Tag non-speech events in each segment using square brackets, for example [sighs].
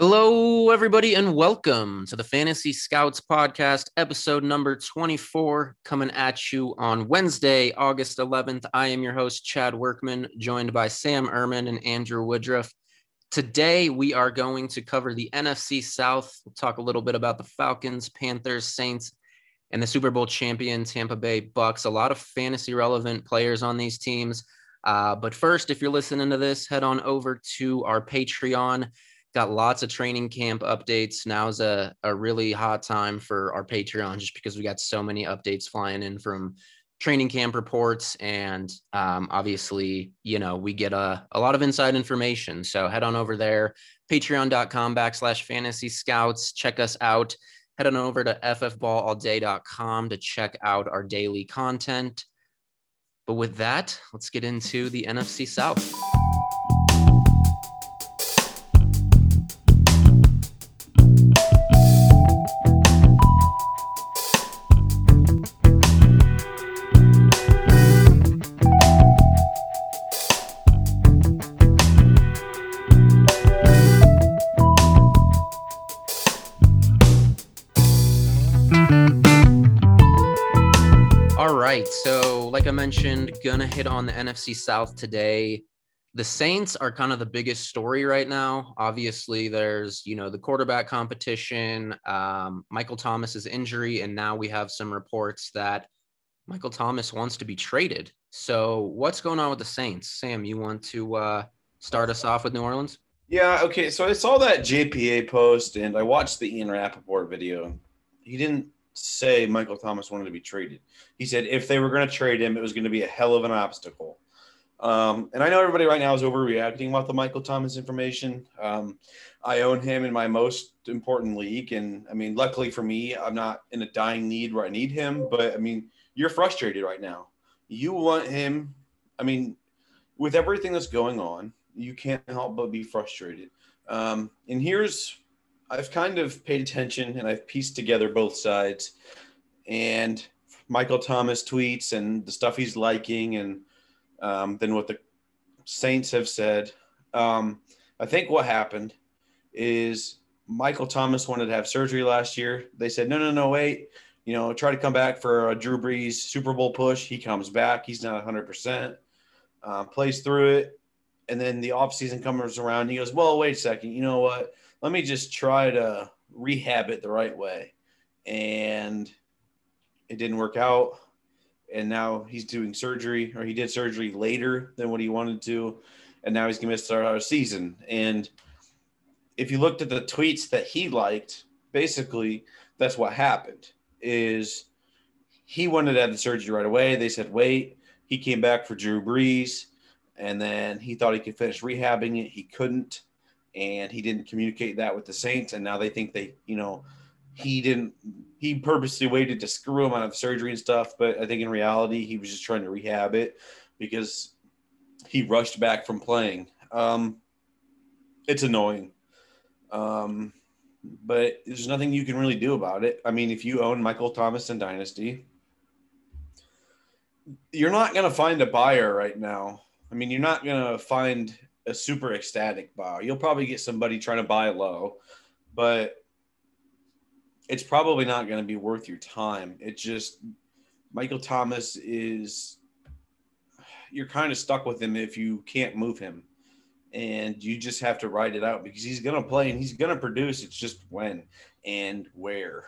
Hello, everybody, and welcome to the Fantasy Scouts podcast, episode number 24, coming at you on Wednesday, August 11th. I am your host, Chad Workman, joined by Sam Ehrman and Andrew Woodruff. Today, we are going to cover the NFC South. We'll talk a little bit about the Falcons, Panthers, Saints, and the Super Bowl champion Tampa Bay Bucks. A lot of fantasy relevant players on these teams. Uh, but first, if you're listening to this, head on over to our Patreon got lots of training camp updates. Now's a, a really hot time for our Patreon just because we got so many updates flying in from training camp reports. And um, obviously, you know, we get a, a lot of inside information. So head on over there, patreon.com backslash fantasy scouts. Check us out. Head on over to ffballalday.com to check out our daily content. But with that, let's get into the NFC South. Mentioned, gonna hit on the NFC South today. The Saints are kind of the biggest story right now. Obviously, there's you know the quarterback competition, um, Michael Thomas's injury, and now we have some reports that Michael Thomas wants to be traded. So, what's going on with the Saints? Sam, you want to uh, start us off with New Orleans? Yeah. Okay. So I saw that JPA post, and I watched the Ian Rapoport video. He didn't say Michael Thomas wanted to be traded. He said if they were going to trade him, it was going to be a hell of an obstacle. Um, and I know everybody right now is overreacting about the Michael Thomas information. Um, I own him in my most important league. And I mean, luckily for me, I'm not in a dying need where I need him. But I mean, you're frustrated right now. You want him. I mean, with everything that's going on, you can't help but be frustrated. Um, and here's I've kind of paid attention and I've pieced together both sides. And Michael Thomas tweets and the stuff he's liking, and um, then what the Saints have said. Um, I think what happened is Michael Thomas wanted to have surgery last year. They said, no, no, no, wait. You know, try to come back for a Drew Brees Super Bowl push. He comes back. He's not 100%. Uh, plays through it. And then the offseason comes around. He goes, well, wait a second. You know what? Let me just try to rehab it the right way. And it didn't work out. And now he's doing surgery, or he did surgery later than what he wanted to. And now he's going to miss our season. And if you looked at the tweets that he liked, basically that's what happened is he wanted to have the surgery right away. They said, wait. He came back for Drew Brees, and then he thought he could finish rehabbing it. He couldn't and he didn't communicate that with the Saints, and now they think they, you know, he didn't. He purposely waited to screw him out of surgery and stuff, but I think in reality he was just trying to rehab it because he rushed back from playing. Um, it's annoying, um, but there's nothing you can really do about it. I mean, if you own Michael Thomas and Dynasty, you're not going to find a buyer right now. I mean, you're not going to find a super ecstatic buy. You'll probably get somebody trying to buy low, but it's probably not going to be worth your time. It's just Michael Thomas is you're kind of stuck with him if you can't move him. And you just have to ride it out because he's going to play and he's going to produce. It's just when and where.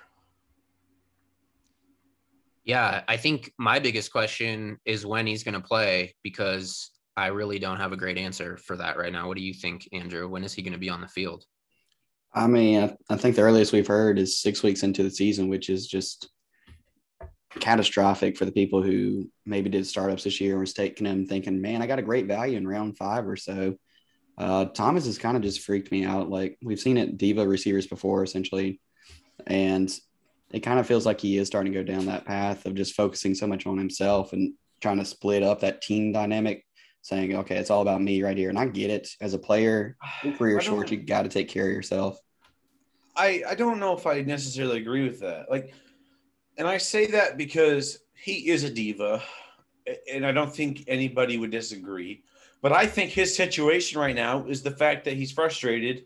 Yeah, I think my biggest question is when he's going to play because I really don't have a great answer for that right now. What do you think, Andrew? When is he going to be on the field? I mean, I, think the earliest we've heard is six weeks into the season, which is just catastrophic for the people who maybe did startups this year and was taking them thinking, man, I got a great value in round five or so. Uh, Thomas has kind of just freaked me out. Like we've seen it diva receivers before, essentially, and it kind of feels like he is starting to go down that path of just focusing so much on himself and trying to split up that team dynamic saying, okay, it's all about me right here. And I get it as a player, [sighs] career short, you got to take care of yourself. I, I don't know if I necessarily agree with that. Like, and I say that because he is a diva, and I don't think anybody would disagree. But I think his situation right now is the fact that he's frustrated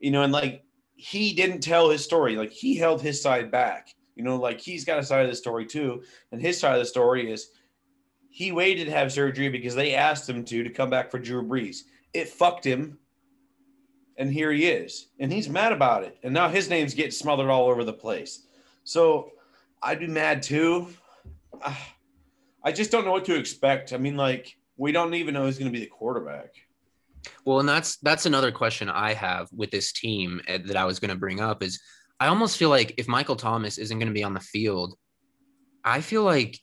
You know, and like he didn't tell his story. Like he held his side back. You know, like he's got a side of the story too. And his side of the story is he waited to have surgery because they asked him to to come back for Drew Brees. It fucked him. And here he is. And he's mad about it. And now his name's getting smothered all over the place. So I'd be mad too. Ah, I just don't know what to expect. I mean, like, we don't even know who's going to be the quarterback. Well, and that's that's another question I have with this team eh, that I was going to bring up is I almost feel like if Michael Thomas isn't going to be on the field, I feel like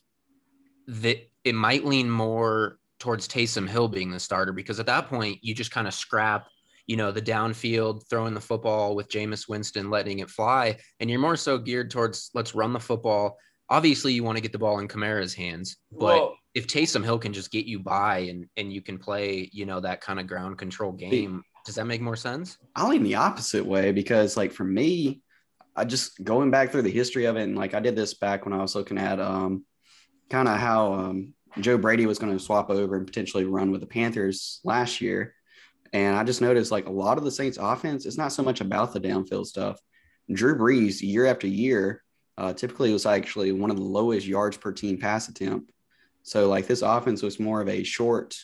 that it might lean more towards Taysom Hill being the starter because at that point you just kind of scrap, you know, the downfield, throwing the football with Jameis Winston, letting it fly, and you're more so geared towards let's run the football. Obviously, you want to get the ball in Kamara's hands, but well, if Taysom Hill can just get you by and and you can play, you know, that kind of ground control game, does that make more sense? I lean the opposite way because, like, for me, I just going back through the history of it, and like I did this back when I was looking at um, kind of how um, Joe Brady was going to swap over and potentially run with the Panthers last year. And I just noticed like a lot of the Saints offense, it's not so much about the downfield stuff. Drew Brees, year after year, uh, typically was actually one of the lowest yards per team pass attempt. So like this offense was more of a short,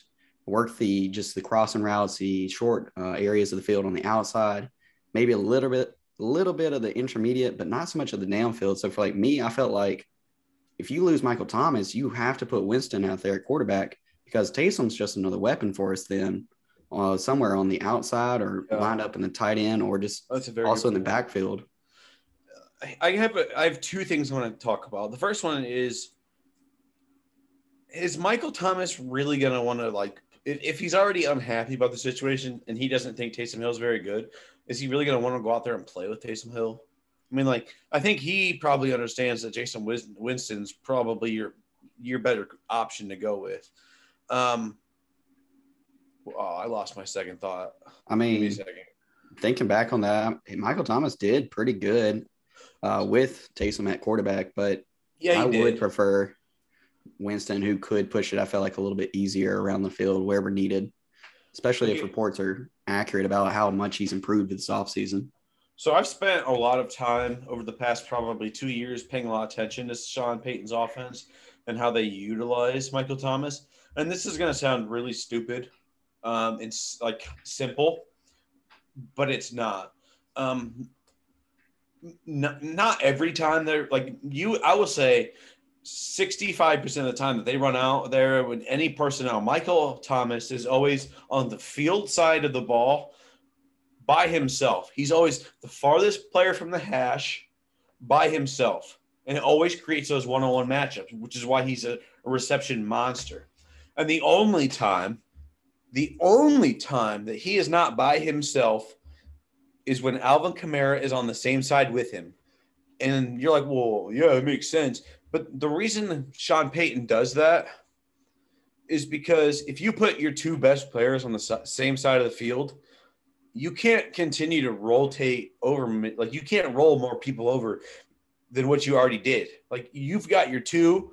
work the just the crossing routes, the short uh, areas of the field on the outside, maybe a little bit, a little bit of the intermediate, but not so much of the downfield. So for like me, I felt like if you lose Michael Thomas, you have to put Winston out there at quarterback because Taysom's just another weapon for us then. Uh, somewhere on the outside or yeah. lined up in the tight end or just also in the backfield. I have a, I have two things I want to talk about. The first one is is Michael Thomas really going to want to like if, if, he's already unhappy about the situation and he doesn't think Taysom Hill is very good, is he really going to want to go out there and play with Taysom Hill? I mean, like I think he probably understands that Jameis Winston's probably your your better option to go with. Um, oh, I lost my second thought. I mean, me thinking back on that, Michael Thomas did pretty good uh, with Taysom at quarterback, but yeah, I did. would prefer Winston, who could push it, I felt like a little bit easier around the field wherever needed, especially if reports are accurate about how much he's improved this offseason. So I've spent a lot of time over the past probably two years paying a lot of attention to Sean Payton's offense and how they utilize Michael Thomas. And this is going to sound really stupid. Um, it's like simple, but it's not. Um, not, not every time they're like you, I will say 65% of the time that they run out there with any personnel, Michael Thomas is always on the field side of the ball by himself. He's always the farthest player from the hash by himself. And it always creates those one on one matchups, which is why he's a, a reception monster. And the only time, the only time that he is not by himself is when Alvin Kamara is on the same side with him. And you're like, well, yeah, it makes sense. But the reason Sean Payton does that is because if you put your two best players on the same side of the field, you can't continue to rotate over like you can't roll more people over than what you already did. Like you've got your two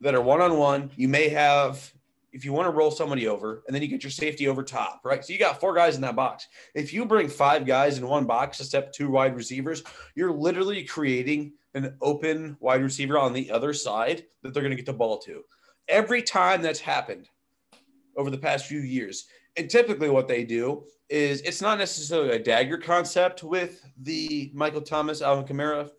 that are one on one. You may have if you want to roll somebody over and then you get your safety over top, right? So you got four guys in that box. If you bring five guys in one box except two wide receivers, you're literally creating an open wide receiver on the other side that they're going to get the ball to. Every time that's happened over the past few years, and typically what they do is it's not necessarily a dagger concept with the Michael Thomas, Alvin Kamara,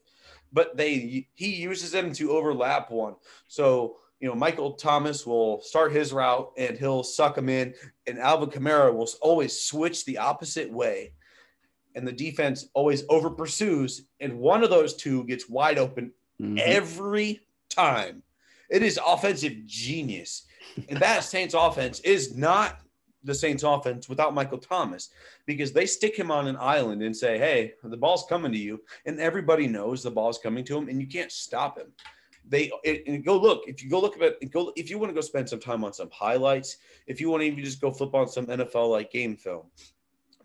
but they he uses them to overlap one. So you know, Michael Thomas will start his route and he'll suck him in, and Alvin Kamara will always switch the opposite way. And the defense always over pursues, and one of those two gets wide open mm-hmm. every time. It is offensive genius. And that Saints offense is not the Saints offense without Michael Thomas because they stick him on an island and say, hey, the ball's coming to you. And everybody knows the ball's coming to him and you can't stop him they and go look if you go look at it go if you want to go spend some time on some highlights if you want to even just go flip on some nfl like game film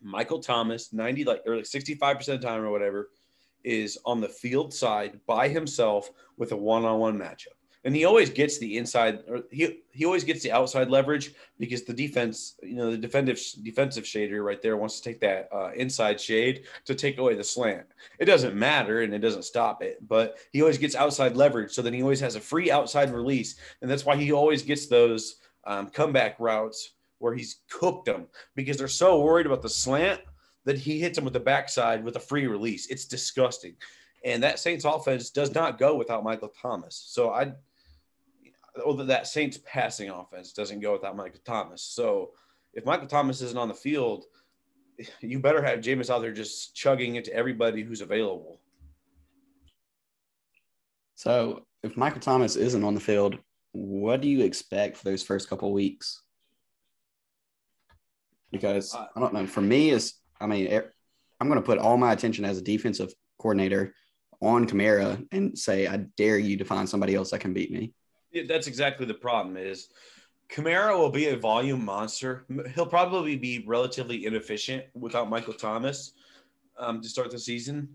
michael thomas 90 like or like 65% of the time or whatever is on the field side by himself with a one-on-one matchup and he always gets the inside or he he always gets the outside leverage because the defense, you know, the defensive defensive shader right there wants to take that uh, inside shade to take away the slant. It doesn't matter and it doesn't stop it, but he always gets outside leverage, so then he always has a free outside release, and that's why he always gets those um, comeback routes where he's cooked them because they're so worried about the slant that he hits them with the backside with a free release. It's disgusting. And that Saints offense does not go without Michael Thomas. So I or that Saints passing offense doesn't go without Michael Thomas. So if Michael Thomas isn't on the field, you better have Jameis out there just chugging it to everybody who's available. So if Michael Thomas isn't on the field, what do you expect for those first couple weeks? Because uh, I don't know. For me, is I mean, I'm going to put all my attention as a defensive coordinator on Kamara and say, I dare you to find somebody else that can beat me. Yeah, that's exactly the problem is Kamara will be a volume monster. He'll probably be relatively inefficient without Michael Thomas um, to start the season.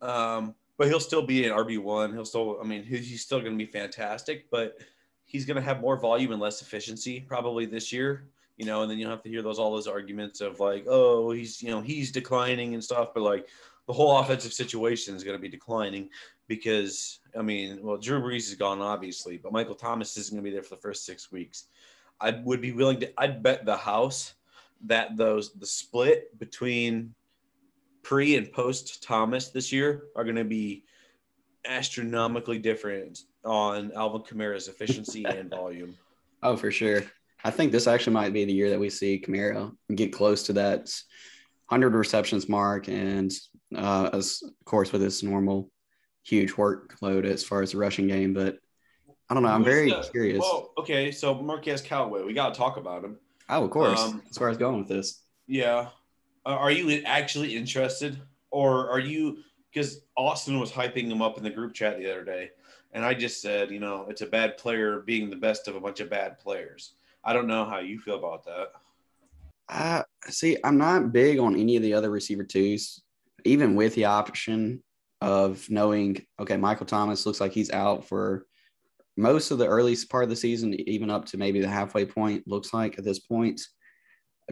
Um, but he'll still be an RB1. He'll still, I mean, he's still going to be fantastic, but he's going to have more volume and less efficiency probably this year you know, and then you'll have to hear those all those arguments of like, oh, he's you know he's declining and stuff, but like the whole offensive situation is going to be declining because I mean, well, Drew Brees is gone obviously, but Michael Thomas isn't going to be there for the first six weeks. I would be willing to. I'd bet the house that those the split between pre and post Thomas this year are going to be astronomically different on Alvin Kamara's efficiency [laughs] and volume. Oh, for sure. I think this actually might be the year that we see Kamara get close to that 100 receptions mark, and uh, as of course with his normal huge workload as far as the rushing game. But I don't know. I'm very the, curious. Well, okay, so Marquez Callaway, we got to talk about him. Oh, of course. Um, as far as going with this. Yeah. Uh, are you actually interested, or are you? Because Austin was hyping him up in the group chat the other day, and I just said, you know, it's a bad player being the best of a bunch of bad players. I don't know how you feel about that. Uh, see, I'm not big on any of the other receiver twos, even with the option of knowing, okay, Michael Thomas looks like he's out for most of the early part of the season, even up to maybe the halfway point, looks like at this point,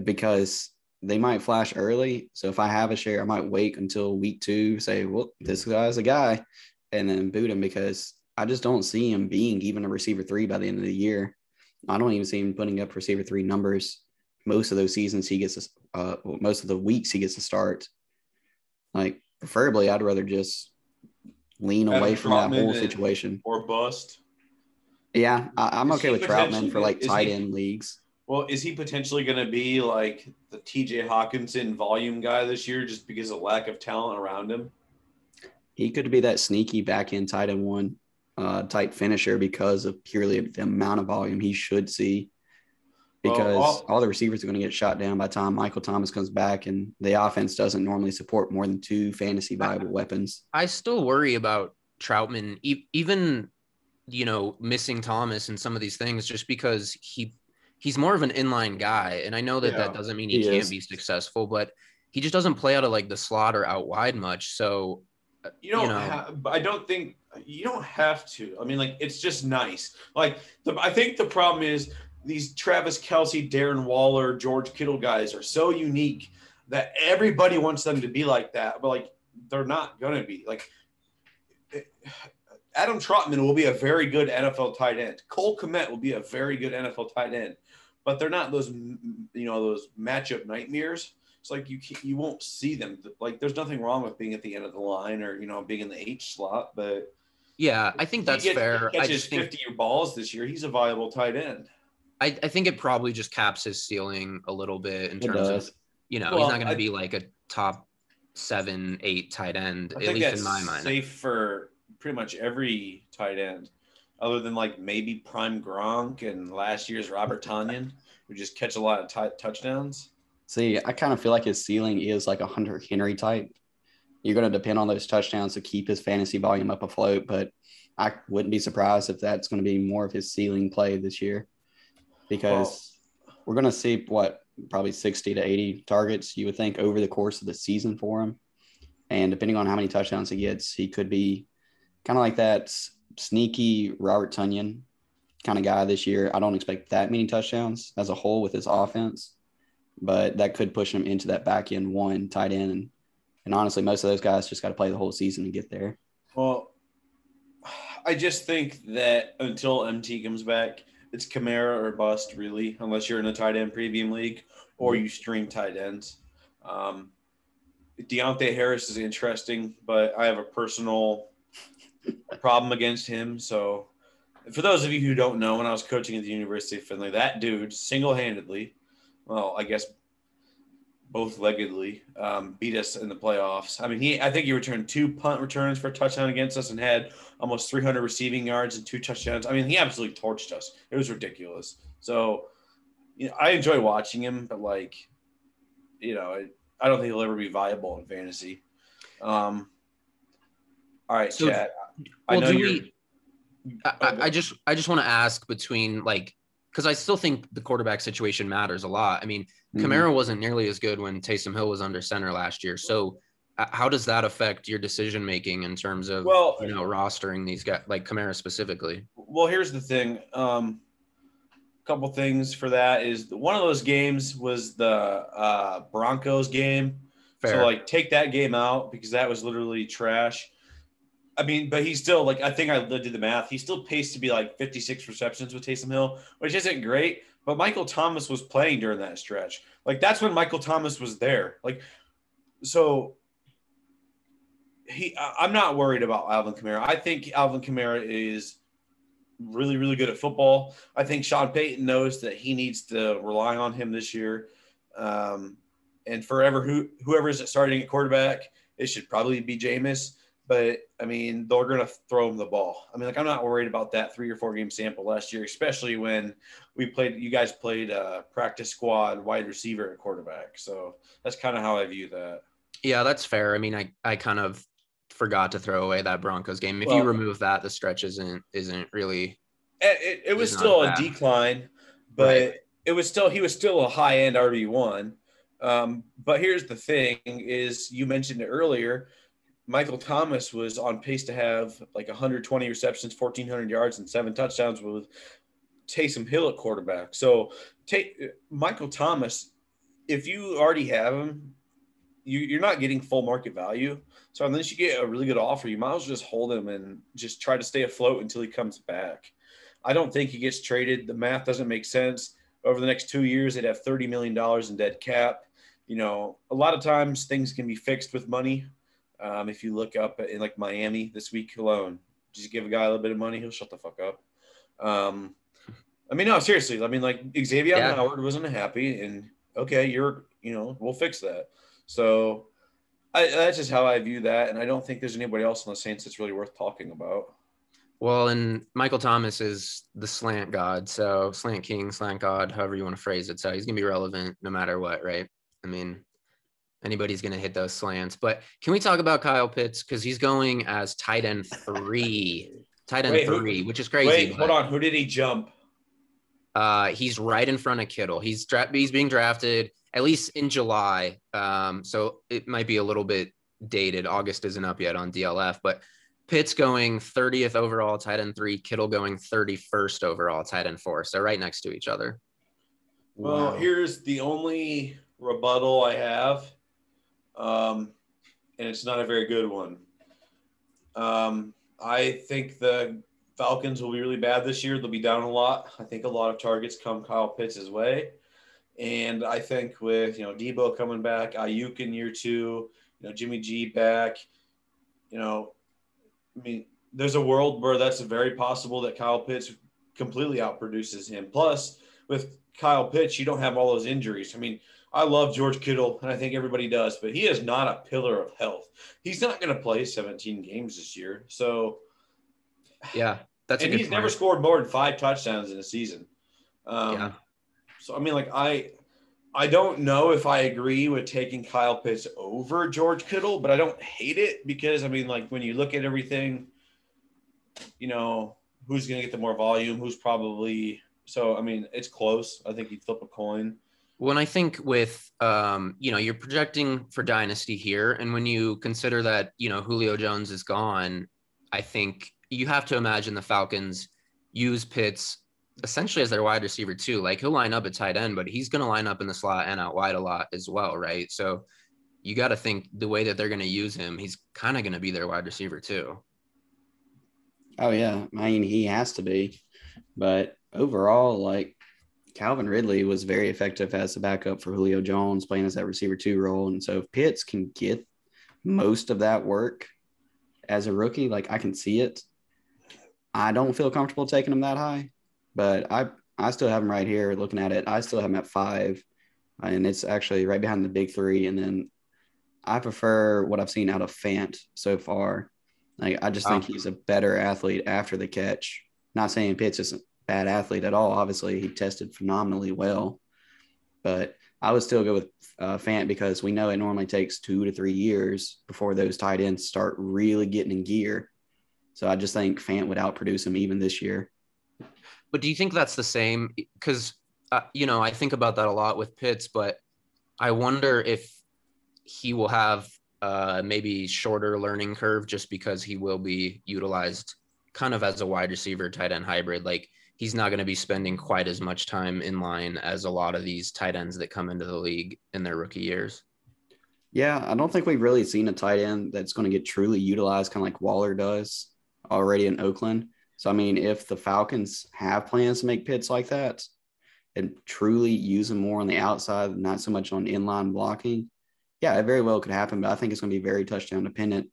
because they might flash early. So if I have a share, I might wait until week two, say, well, this guy's a guy, and then boot him because I just don't see him being even a receiver three by the end of the year. I don't even see him putting up receiver three numbers. Most of those seasons he gets, uh, most of the weeks he gets to start. Like preferably, I'd rather just lean Adam away from Trautman that whole situation or bust. Yeah, I, am okay with Trautman for like tight he, end leagues. Well, is he potentially going to be like the TJ Hockenson volume guy this year just because of lack of talent around him? He could be that sneaky back end tight end one uh, type finisher because of purely the amount of volume he should see. Because well, all, all, the receivers are going to get shot down by the time Michael Thomas comes back, and the offense doesn't normally support more than two fantasy viable I, weapons. I still worry about Trautman, even you know missing Thomas and some of these things, just because he he's more of an inline guy, and I know that yeah, that doesn't mean he, he can't is. be successful, but he just doesn't play out of like the slot or out wide much. So uh, you don't you know, have, I don't think you don't have to. I mean, like it's just nice. Like the, I think the problem is these Travis Kelce, Darren Waller, George Kittle guys are so unique that everybody wants them to be like that, but like they're not gonna be. Like eh, Adam Trautman will be a very good NFL tight end. Cole Kmet will be a very good NFL tight end, but they're not those you know those matchup nightmares it's like you you won't see them. Like there's nothing wrong with being at the end of the line or you know being in the H slot, but yeah, I think that's gets, fair. I just 50 think, balls this year. He's a viable tight end. I, I think it probably just caps his ceiling a little bit in terms of you know well, he's not going to be like a top seven, eight tight end at least in my mind. Safe for pretty much every tight end, other than like maybe Prime Gronk and last year's Robert Tonyan, who just catch a lot of t- touchdowns. See, I kind of feel like his ceiling is like a Hunter Henry type. You're going to depend on those touchdowns to keep his fantasy volume up afloat, but I wouldn't be surprised if that's going to be more of his ceiling play this year because well, we're going to see what probably 60 to 80 targets you would think over the course of the season for him. And depending on how many touchdowns he gets, he could be kind of like that sneaky Robert Tonyan kind of guy this year. I don't expect that many touchdowns as a whole with his offense, but that could push him into that back end one tight end. And, and honestly, most of those guys just got to play the whole season to get there. Well, I just think that until MT comes back, it's Kamara or bust, really, unless you're in a tight end premium league or you stream tight ends. Um, Deonte Harris is interesting, but I have a personal problem against him. So, for those of you who don't know, when I was coaching at the University of Findlay, that dude single handedly, well, I guess both leggedly, um, beat us in the playoffs. I mean, he I think he returned two punt returns for a touchdown against us and had almost 300 receiving yards and two touchdowns. I mean, he absolutely torched us. It was ridiculous. So, you know, I enjoy watching him, but like, you know, I, I don't think he'll ever be viable in fantasy. Um, all right, so, Chad. I well, know you're. We, I, I just I just want to ask between like because I still think the quarterback situation matters a lot. I mean, mm-hmm. Kamara wasn't nearly as good when Taysom Hill was under center last year. So, uh, how does that affect your decision making in terms of well, you know, rostering these guys like Kamara specifically? Well, here's the thing. Um, a couple things for that is one of those games was the uh, Broncos game. Fair. So, like, take that game out because that was literally trash. I mean, but he's still like I think I did the math. He still paced to be like 56 receptions with Taysom Hill, which isn't great. But Michael Thomas was playing during that stretch. Like that's when Michael Thomas was there. Like, so he. I'm not worried about Alvin Kamara. I think Alvin Kamara is really, really good at football. I think Sean Payton knows that he needs to rely on him this year. Um, and forever, who whoever's starting at quarterback, it should probably be Jameis but I mean, they're going to throw him the ball. I mean, like I'm not worried about that three or four game sample last year, especially when we played. You guys played uh, practice squad wide receiver at quarterback, so that's kind of how I view that. Yeah, that's fair. I mean, I I kind of forgot to throw away that Broncos game. If well, you remove that, the stretch isn't isn't really. It, it was still a decline, but right. it was still he was still a high end RB one. Um, but here's the thing: is you mentioned it earlier Michael Thomas was on pace to have like 120 receptions, 1,400 yards, and seven touchdowns with Taysom Hill at quarterback. So, take Michael Thomas, if you already have him, you, are not getting full market value. So, unless you get a really good offer, you might as well just hold him and just try to stay afloat until he comes back. I don't think he gets traded. The math doesn't make sense. Over the next two years, they'd have $30 million in dead cap. You know, a lot of times things can be fixed with money. Um, if you look up in like Miami this week alone, just give a guy a little bit of money, he'll shut the fuck up. Um, I mean, no, seriously. I mean, like Xavier yeah. Howard wasn't happy, and okay, you're, you know, we'll fix that. So I, that's just how I view that, and I don't think there's anybody else on the Saints that's really worth talking about. Well, and Michael Thomas is the slant god, so slant king, slant god, however you want to phrase it. So he's gonna be relevant no matter what, right? I mean, anybody's going to hit those slants. But can we talk about Kyle Pitts because he's going as tight end three, tight end wait, three, who, which is crazy. Wait, hold on. Who did he jump? Uh, he's right in front of Kittle. He's dra- he's being drafted at least in July. Um, so it might be a little bit dated. August isn't up yet on DLF, but Pitts going 30th overall tight end three, Kittle going 31st overall tight end four. So right next to each other. Well, wow. here's the only rebuttal I have um, and it's not a very good one. Um, I think the Falcons will be really bad this year. They'll be down a lot. I think a lot of targets come Kyle Pitts' way. And I think with, you know, Deebo coming back, Aiyuk in year two, you know, Jimmy G back, you know, I mean, there's a world where that's very possible that Kyle Pitts completely outproduces him. Plus, with Kyle Pitts, you don't have all those injuries. I mean, I love George Kittle, and I think everybody does, but he is not a pillar of health. He's not going to play 17 games this year. So, yeah, that's and he's point. never scored more than five touchdowns in a season. Um, yeah. So I mean, like I, I don't know if I agree with taking Kyle Pitts over George Kittle, but I don't hate it because I mean, like when you look at everything, you know, who's going to get the more volume, who's probably so. I mean, it's close. I think you flip a coin when I think with um, you know, you're projecting for dynasty here, and when you consider that you know Julio Jones is gone, I think you have to imagine the Falcons use Pitts essentially as their wide receiver too. Like he'll line up at tight end, but he's going to line up in the slot and out wide a lot as well, right? So you got to think the way that they're going to use him, he's kind of going to be their wide receiver too. Oh yeah, I mean he has to be, but overall, like Calvin Ridley was very effective as a backup for Julio Jones, playing as that receiver two role, and so if Pitts can get most of that work as a rookie, like I can see it. I don't feel comfortable taking him that high, but I I still have him right here looking at it. I still have him at five, and it's actually right behind the big three. And then I prefer what I've seen out of Fant so far. Like I just think he's a better athlete after the catch. Not saying Pitts is a bad athlete at all. Obviously, he tested phenomenally well, but I would still go with uh, Fant because we know it normally takes two to three years before those tight ends start really getting in gear. So I just think Fant would outproduce him even this year. But do you think that's the same? Because uh, you know, I think about that a lot with Pitts, but I wonder if he will have uh, maybe shorter learning curve just because he will be utilized kind of as a wide receiver tight end hybrid. Like he's not going to be spending quite as much time in line as a lot of these tight ends that come into the league in their rookie years. Yeah, I don't think we've really seen a tight end that's going to get truly utilized, kind of like Waller does already in Oakland. So, I mean, if the Falcons have plans to make Pitts like that and truly use them more on the outside, not so much on inline blocking, yeah, it very well could happen. But I think it's going to be very touchdown dependent.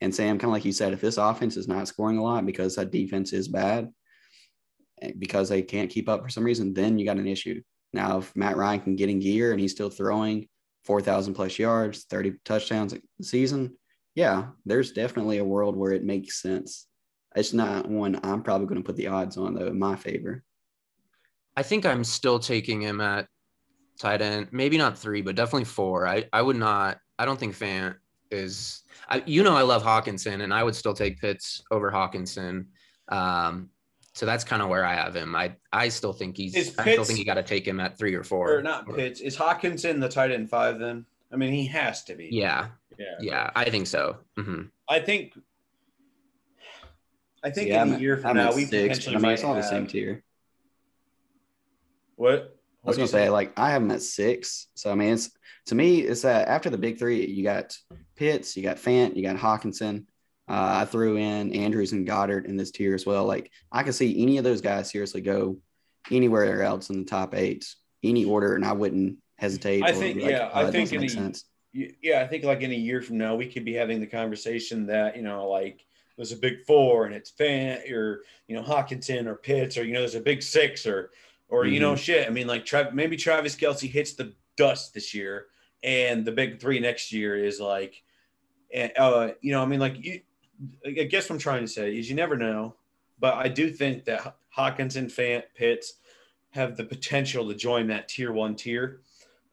And Sam, kind of like you said, if this offense is not scoring a lot because that defense is bad, because they can't keep up for some reason, then you got an issue. Now, if Matt Ryan can get in gear and he's still throwing 4,000 plus yards, 30 touchdowns a season, yeah, there's definitely a world where it makes sense. It's not one I'm probably going to put the odds on though in my favor. I think I'm still taking him at tight end, maybe not three, but definitely four. I, I would not, I don't think Fant is, I, you know, I love Hockenson and I would still take Pitts over Hockenson. Um, so that's kind of where I have him. I, I still think he's, Pitts, I still think you got to take him at three or four. Or not Pitts. Is Hockenson the tight end five then? I mean, he has to be. Yeah. Yeah. Yeah. I think so. Mm-hmm. I think I think yeah, in a year from I'm now, we six, potentially I mean, it's all the same tier. What? I was gonna say, say, like I have them at six. So I mean, it's to me, it's that after the big three, you got Pitts, you got Fant, you got Hockenson. Uh, I threw in Andrews and Goedert in this tier as well. Like I can see any of those guys seriously go anywhere else in the top eight, any order, and I wouldn't hesitate. I think, like, yeah, I think in a, sense. yeah, I think like in a year from now, we could be having the conversation that you know, like there's a big four and it's Fan or you know Hockenson or Pitts or you know there's a big six or or mm-hmm. you know mm-hmm. shit. I mean like Tra- maybe Travis Kelce hits the dust this year and the big three next year is like, eh, uh, you know I mean like you. I guess what I'm trying to say is you never know, but I do think that Hockenson, Fant, Pitts have the potential to join that tier one tier.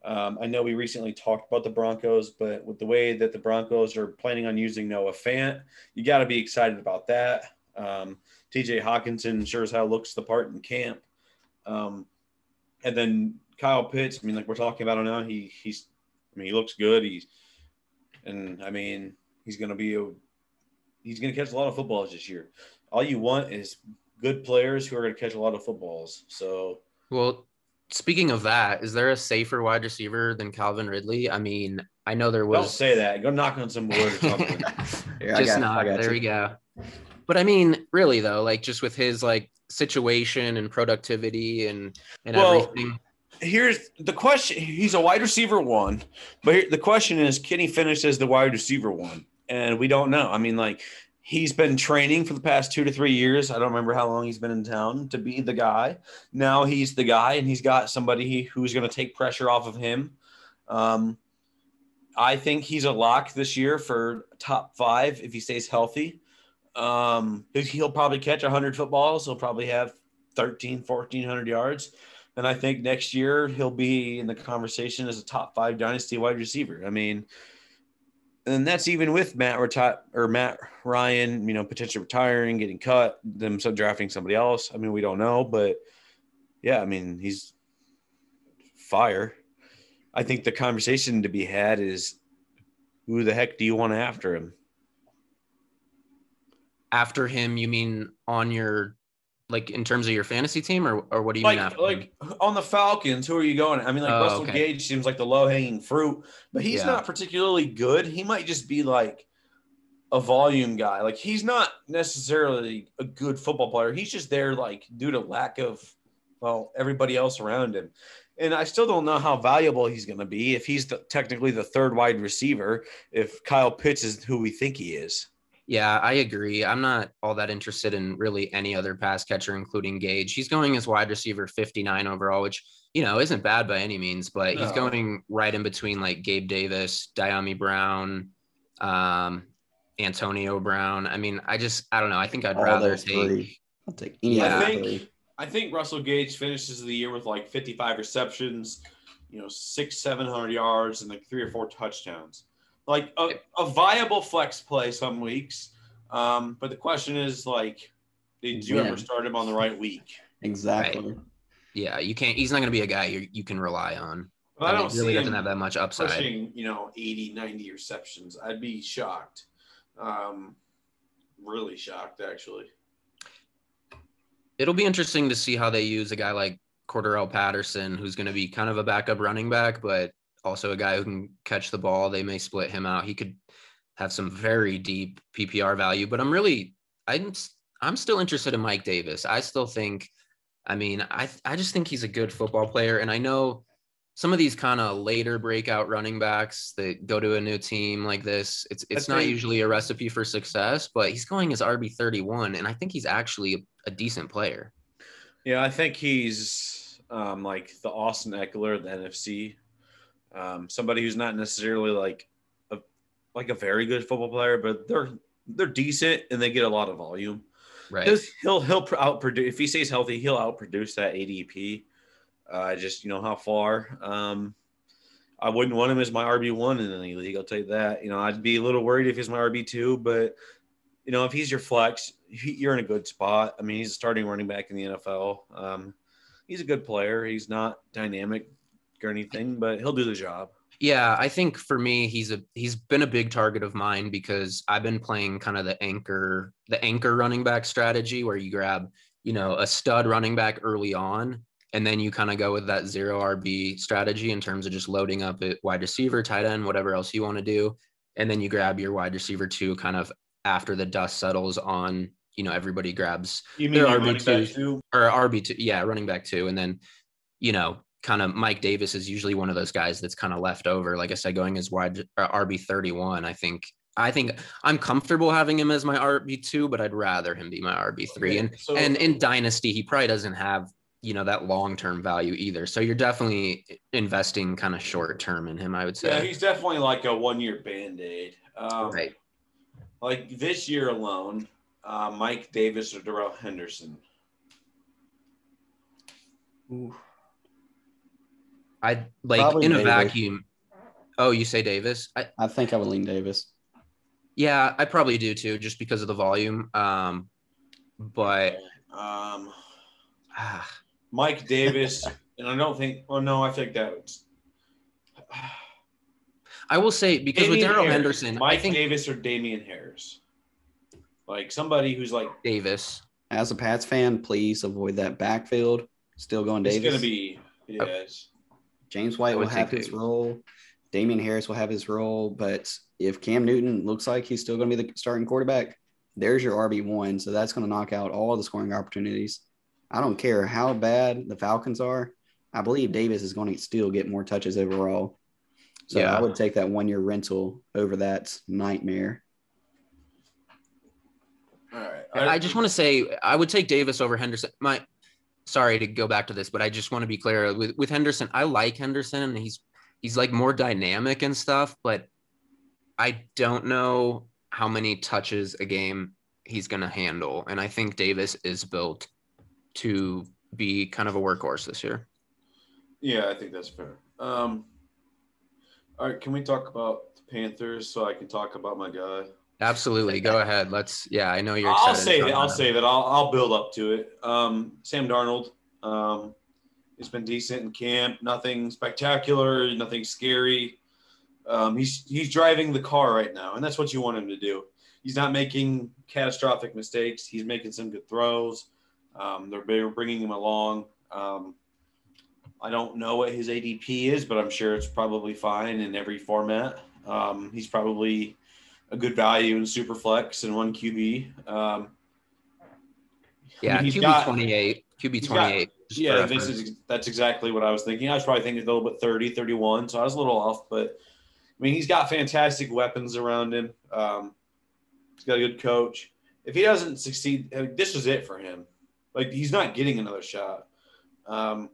Um, I know we recently talked about the Broncos, but with the way that the Broncos are planning on using Noah Fant, you got to be excited about that. Um, TJ Hockenson sure as hell looks the part in camp. Um, and then Kyle Pitts, I mean, like we're talking about him now, he he's, I mean, he looks good. He's, and I mean, he's going to be a, he's going to catch a lot of footballs this year. All you want is good players who are going to catch a lot of footballs. So, well, Speaking of that, is there a safer wide receiver than Calvin Ridley? I mean, I know there was. Don't say that. Go knock on some wood or [laughs] something. yeah, just not. There you. we go. But I mean, really though, like just with his like situation and productivity and and well, everything. Here's the question: He's a wide receiver one, but here, the question is, can he finish as the wide receiver one? And we don't know. I mean, like He's been training for the past two to three years. I don't remember how long he's been in town to be the guy. Now he's the guy, and he's got somebody who's going to take pressure off of him. Um, I think he's a lock this year for top five if he stays healthy. Um, he'll probably catch 100 footballs. He'll probably have 13, 1400 yards. And I think next year he'll be in the conversation as a top five dynasty wide receiver. I mean, and that's even with Matt or Matt Ryan, you know, potentially retiring, getting cut, them so drafting somebody else. I mean, we don't know, but yeah, I mean, he's fire. I think the conversation to be had is who the heck do you want after him? after him, you mean on your like in terms of your fantasy team, or or what do you like mean after? like on the Falcons, who are you going? I mean, like Oh, Russell okay. Gage seems like the low hanging fruit, but he's Yeah. not particularly good. He might just be like a volume guy. Like he's not necessarily a good football player. He's just there like due to lack of well everybody else around him. And I still don't know how valuable he's going to be if he's the, technically the third wide receiver. If Kyle Pitts is who we think he is. Yeah, I agree. I'm not all that interested in really any other pass catcher, including Gage. He's going as wide receiver 59 overall, which you know isn't bad by any means, but he's going right in between like Gabe Davis, Dyami Brown, um, Antonio Brown. I mean, I just I don't know. I think I'd All rather take. three. I'll take any Yeah. I think. I think Russell Gage finishes the year with like 55 receptions, you know, six, 700 yards, and like three or four touchdowns. Like a, a viable flex play some weeks. Um, but the question is like, did you ever start him on the right week? Exactly. Yeah, you can't. He's not going to be a guy you you can rely on. But I mean, don't he really see doesn't have that much upside. pushing, you know, 80, 90 receptions. I'd be shocked. Um, really shocked, actually. It'll be interesting to see how they use a guy like Cordarrelle Patterson, who's going to be kind of a backup running back, but also a guy who can catch the ball. They may split him out. He could have some very deep PPR value, but I'm really, I'm, I'm still interested in Mike Davis. I still think, I mean, I, I just think he's a good football player. And I know some of these kind of later breakout running backs that go to a new team like this, it's, it's not think- usually a recipe for success, but he's going as RB 31. And I think he's actually a, a decent player. Yeah, I think he's um, like the Austin Ekeler of the NFC. Um, somebody who's not necessarily like a like a very good football player, but they're they're decent and they get a lot of volume. Right. He'll he'll, he'll outproduce if he stays healthy. He'll outproduce that ADP. Uh, just you know how far. Um, I wouldn't want him as my RB one in any league. I'll tell you that. You know, I'd be a little worried if he's my RB two, but you know, if he's your flex, he, you're in a good spot. I mean, he's a starting running back in the NFL. Um, he's a good player. He's not dynamic or anything, but he'll do the job. Yeah, I think for me, he's a he's been a big target of mine because I've been playing kind of the anchor the anchor running back strategy where you grab you know a stud running back early on, and then you kind of go with that zero RB strategy in terms of just loading up at wide receiver, tight end, whatever else you want to do, and then you grab your wide receiver two kind of after the dust settles on you know everybody grabs You mean mean your running RB2s? back too? or RB two, yeah, running back two, and then you know, kind of Mike Davis is usually one of those guys that's kind of left over. Like I said, going as wide uh, RB thirty one. I think I think I'm comfortable having him as my RB two, but I'd rather him be my RB three. Okay, And so- and in Dynasty, he probably doesn't have you know that long term value either. So you're definitely investing kind of short term in him. I would say. Yeah, he's definitely like a one year band aid. Um, right. Like this year alone, uh, Mike Davis or Darrell Henderson. I like Probably in a Davis. vacuum. Oh, you say Davis? I, I think I would lean Davis. yeah, I probably do too, just because of the volume. Um, but Um, ah, Mike Davis, and I don't think. Oh no, I think that. Was, I will say because with Damian Darrell Henderson, Mike I think Davis or Damien Harris, like somebody who's like Davis. As a Pats fan, please avoid that backfield. Still going Davis. it's going to be. Yes. James White will have his Davis. role. Damien Harris will have his role. But if Cam Newton looks like he's still going to be the starting quarterback, there's your RB1. So that's going to knock out all the scoring opportunities. I don't care how bad the Falcons are. I believe Davis is going to still get more touches overall. So Yeah. I would take that one year rental over that nightmare. All right. I, just want to say I would take Davis over Henderson. My sorry to go back to this, but I just want to be clear with, with Henderson. I like Henderson and he's he's like more dynamic and stuff, but I don't know how many touches a game he's gonna handle. And I think Davis is built to be kind of a workhorse this year. Yeah, I think that's fair. Um, all right, can we talk about the Panthers so I can talk about my guy? Absolutely. Go ahead. Let's yeah, I know you're I'll say it. I'll save it. I'll, I'll build up to it. Um, Sam Darnold. Um, it's been decent in camp. Nothing spectacular. Nothing scary. Um, he's he's driving the car right now, and that's what you want him to do. He's not making catastrophic mistakes. He's making some good throws. Um, they're bringing him along. Um, I don't know what his ADP is, but I'm sure it's probably fine in every format. Um, he's probably a good value in Superflex and one QB. Um, yeah, I mean, QB got, 28. QB 28. yeah, this is that's exactly what I was thinking. I was probably thinking a little bit 30, 31, so I was a little off, but I mean, he's got fantastic weapons around him. Um, he's got a good coach. If he doesn't succeed, I mean, this is it for him. Like he's not getting another shot. Um,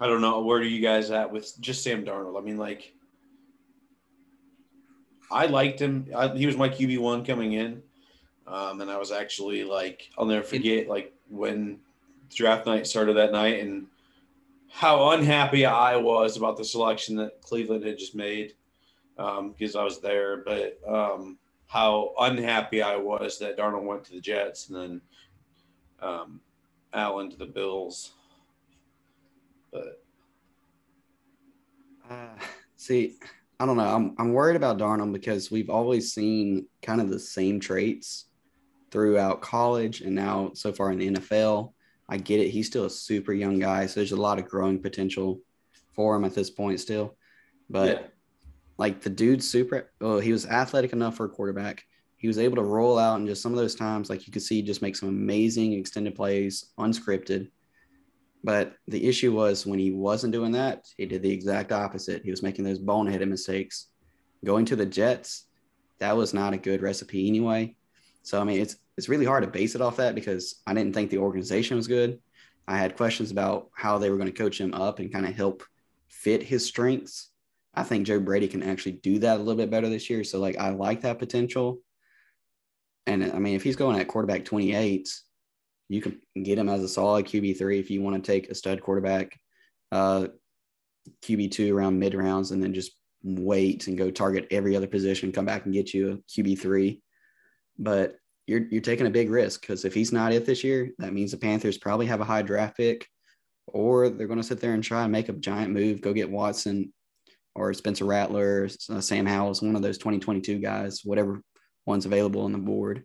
I don't know. Where are you guys at with just Sam Darnold? I mean, like, I liked him. I, he was my QB one coming in, um, and I was actually like, I'll never forget like when draft night started that night and how unhappy I was about the selection that Cleveland had just made because um, I was there, but um, how unhappy I was that Darnold went to the Jets and then um, Allen to the Bills. But uh, see, I don't know. I'm I'm worried about Darnold because we've always seen kind of the same traits throughout college and now so far in the NFL. I get it. He's still a super young guy, so there's a lot of growing potential for him at this point still. But yeah. like the dude's super. Oh, he was athletic enough for a quarterback. He was able to roll out and just some of those times, like you could see, just make some amazing extended plays, unscripted. But the issue was when he wasn't doing that, he did the exact opposite. He was making those boneheaded mistakes. Going to the Jets, that was not a good recipe anyway. So I mean, it's it's really hard to base it off that because I didn't think the organization was good. I had questions about how they were going to coach him up and kind of help fit his strengths. I think Joe Brady can actually do that a little bit better this year. So like I like that potential. And I mean, if he's going at quarterback 28, you can get him as a solid QB3 if you want to take a stud quarterback, uh, QB2 around mid rounds, and then just wait and go target every other position, come back and get you a QB3. But you're, you're taking a big risk because if he's not it this year, that means the Panthers probably have a high draft pick, or they're going to sit there and try and make a giant move, go get Watson or Spencer Rattler, uh, Sam Howell, one of those 2022 guys, whatever one's available on the board.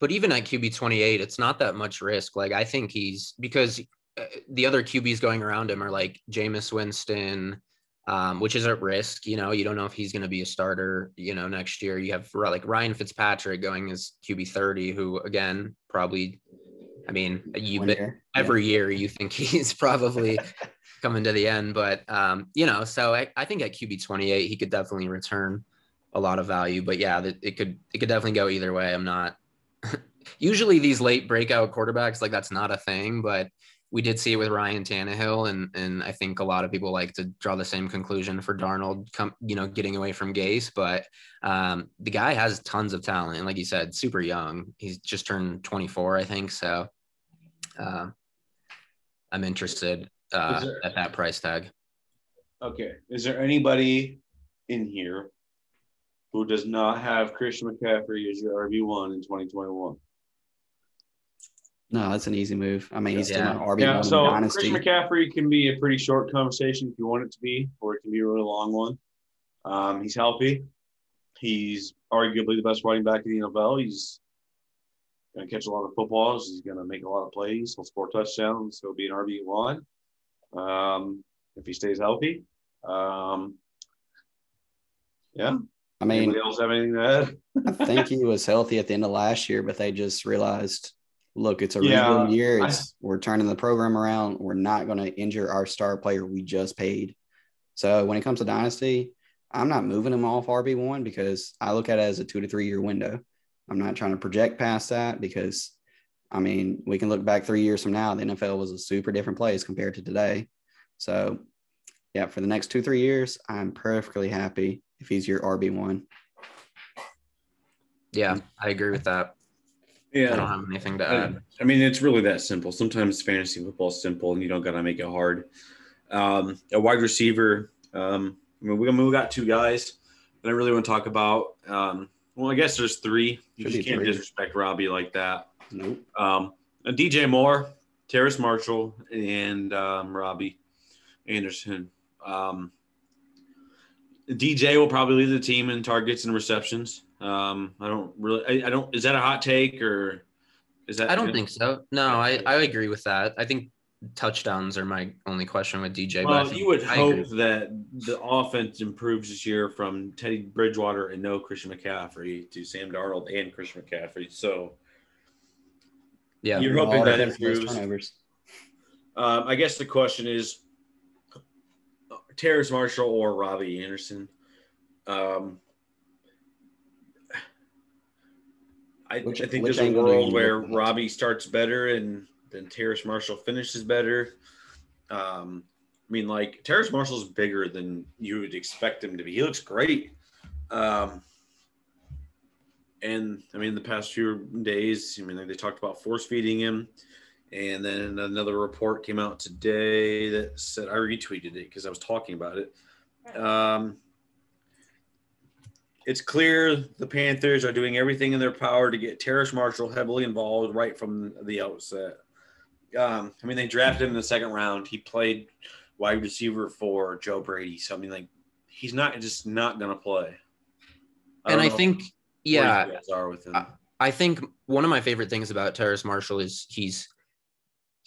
But even at QB 28, it's not that much risk. Like, I think he's because uh, the other QBs going around him are like Jameis Winston, um, which is at risk. You know, you don't know if he's going to be a starter, you know, next year. You have like Ryan Fitzpatrick going as QB 30, who again, probably, I mean, you year. every yeah. year you think [laughs] he's probably [laughs] coming to the end, but, um, you know, so I, I think at QB 28, he could definitely return a lot of value. But yeah, it could, it could definitely go either way. I'm not, usually these late breakout quarterbacks, like that's not a thing, but we did see it with Ryan Tannehill, and and I think a lot of people like to draw the same conclusion for Darnold, come you know, getting away from Gase. But um, the guy has tons of talent, and like you said, super young. He's just turned 24, I think. So uh, I'm interested uh, there, at that price tag. Okay, is there anybody in here who does not have Christian McCaffrey as your RB one in 2021? No, that's an easy move. I mean, he's yeah. still an RB yeah, one so dynasty. Christian McCaffrey can be a pretty short conversation if you want it to be, or it can be a really long one. Um, he's healthy. He's arguably the best running back in the NFL. He's going to catch a lot of footballs. He's going to make a lot of plays. He'll score touchdowns. He'll be an RB one um, if he stays healthy. Um, yeah. I mean, Anybody else have anything to add? I think he was healthy at the end of last year, but they just realized look, it's a yeah, year. It's I, we're turning the program around. We're not going to injure our star player we just paid. So when it comes to dynasty, I'm not moving him off RB one because I look at it as a two to three year window. I'm not trying to project past that because, I mean, we can look back three years from now. The NFL was a super different place compared to today. So, yeah, for the next two three years, I'm perfectly happy if he's your RB one. Yeah, I agree with that. Yeah. I don't have anything to add. I mean, it's really that simple. Sometimes fantasy football is simple and you don't got to make it hard. Um, a wide receiver. Um, I mean, we, we got two guys that I really want to talk about. Um, well, I guess there's three. You Should just can't three. disrespect Robbie like that. Nope. Um, DJ Moore, Terrace Marshall, and um, Robbie Anderson. Um, DJ will probably lead the team in targets and receptions. Um, I don't really. I, I don't. Is that a hot take or is that? I don't think so. No, I I agree with that. I think touchdowns are my only question with DJ. Well, but you would I hope agree. that the offense improves this year from Teddy Bridgewater and no Christian McCaffrey to Sam Darnold and Christian McCaffrey. So Yeah. you're hoping that depends on those improves. turnovers. Um, I guess the question is Terrace Marshall or Robbie Anderson. Um, I, Which- I think there's a angle do you world where? Robbie starts better and then Terrace Marshall finishes better. Um, I mean, like Terrace Marshall's bigger than you would expect him to be. He looks great. Um, and I mean, the past few days, I mean, they talked about force feeding him. And then another report came out today that said I retweeted it because I was talking about it. Um, it's clear the Panthers are doing everything in their power to get Terrace Marshall heavily involved right from the outset. Um, I mean, they drafted him in the second round. He played wide receiver for Joe Brady. So I mean, like, he's not just not gonna play. and I think, yeah, are with him. I- I think one of my favorite things about Terrace Marshall is he's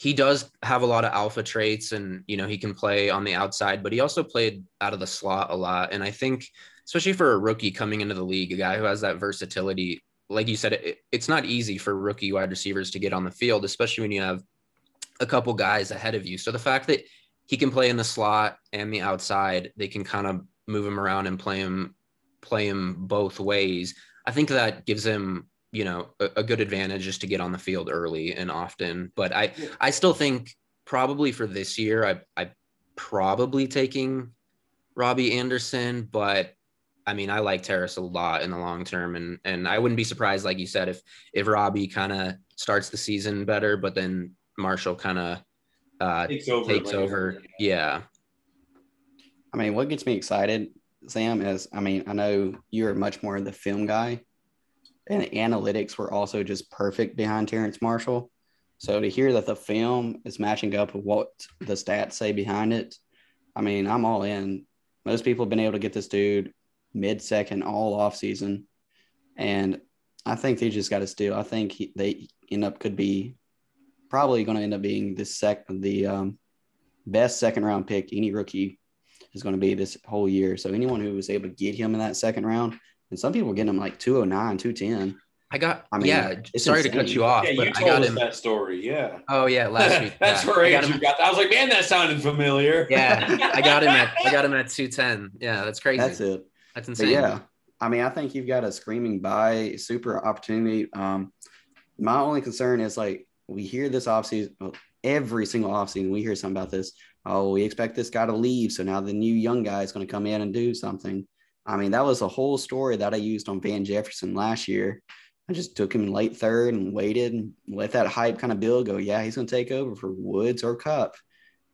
he does have a lot of alpha traits and you know he can play on the outside, but he also played out of the slot a lot. And I think especially for a rookie coming into the league, a guy who has that versatility, like you said, it, it's not easy for rookie wide receivers to get on the field, especially when you have a couple guys ahead of you. So the fact that he can play in the slot and the outside, they can kind of move him around and play him play him both ways. I think that gives him, you know, a, a good advantage just to get on the field early and often. But I, Yeah. I still think probably for this year, I, I probably taking Robbie Anderson, but I mean, I like Terrace a lot in the long term, and and I wouldn't be surprised, like you said, if if Robbie kind of starts the season better, but then Marshall kind of uh, takes over. takes over. Yeah, I mean, what gets me excited, Sam, is I mean, I know you're much more of the film guy, and analytics were also just perfect behind Terrence Marshall. So to hear that the film is matching up with what the stats say behind it, I mean, I'm all in. Most people have been able to get this dude mid second all off season, and I think they just got to steal. I think he, they end up could be probably going to end up being the sec the um, best second round pick any rookie is going to be this whole year. So anyone who was able to get him in that second round, and some people were getting him like 209, 210. I got. I mean, yeah, it's sorry to cut you off, Yeah, but you I told got us him. that story. Yeah. Oh yeah, last [laughs] week. That's yeah. where I got him. got that. I was like, man, that sounded familiar. [laughs] Yeah, I got him at. I got him at two ten. Yeah, that's crazy. That's it. That's But insane. yeah, I mean, I think you've got a screaming buy, super opportunity. Um, my only concern is like we hear this offseason, well, every single offseason, we hear something about this. Oh, we expect this guy to leave. So now the new young guy is going to come in and do something. I mean, that was the whole story that I used on Van Jefferson last year. I just took him in late third and waited and let that hype kind of build go, yeah, he's going to take over for Woods or Kupp.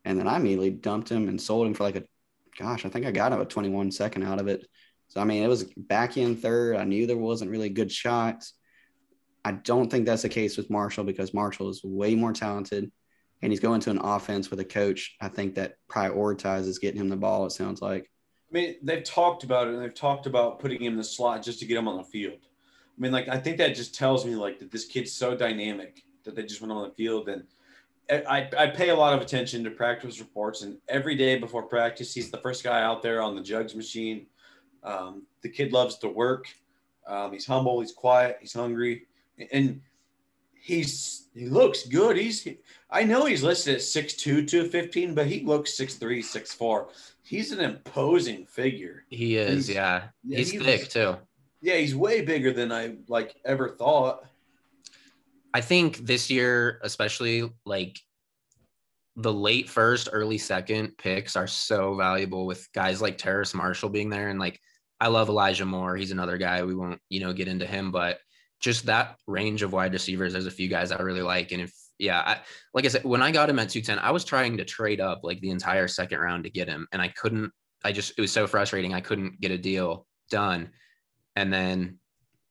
And then I immediately dumped him and sold him for like a, gosh, I think I got him a 21 second out of it. So, I mean, it was back in third. I knew there wasn't really good shots. I don't think that's the case with Marshall because Marshall is way more talented and he's going to an offense with a coach, I think, that prioritizes getting him the ball, it sounds like. I mean, they've talked about it and they've talked about putting him in the slot just to get him on the field. I mean, like, I think that just tells me like that this kid's so dynamic that they just went on the field. And I, I pay a lot of attention to practice reports, and every day before practice, he's the first guy out there on the jugs machine. Um, the kid loves to work. Um, he's humble. He's quiet. He's hungry, and he's he looks good. He's I know he's listed at 6'2", 215, but he looks 6'3", 6'4". He's an imposing figure. he is. He's- Yeah, he's he thick too. Yeah, he's way bigger than I like ever thought. I think this year, especially like the late first, early second picks are so valuable with guys like Terrace Marshall being there. And like, I love Elijah Moore. He's another guy. We won't, you know, get into him, but just that range of wide receivers, there's a few guys I really like. And if, yeah, I, like I said, when I got him at 210, I was trying to trade up like the entire second round to get him. And I couldn't, I just, it was so frustrating. I couldn't get a deal done. And then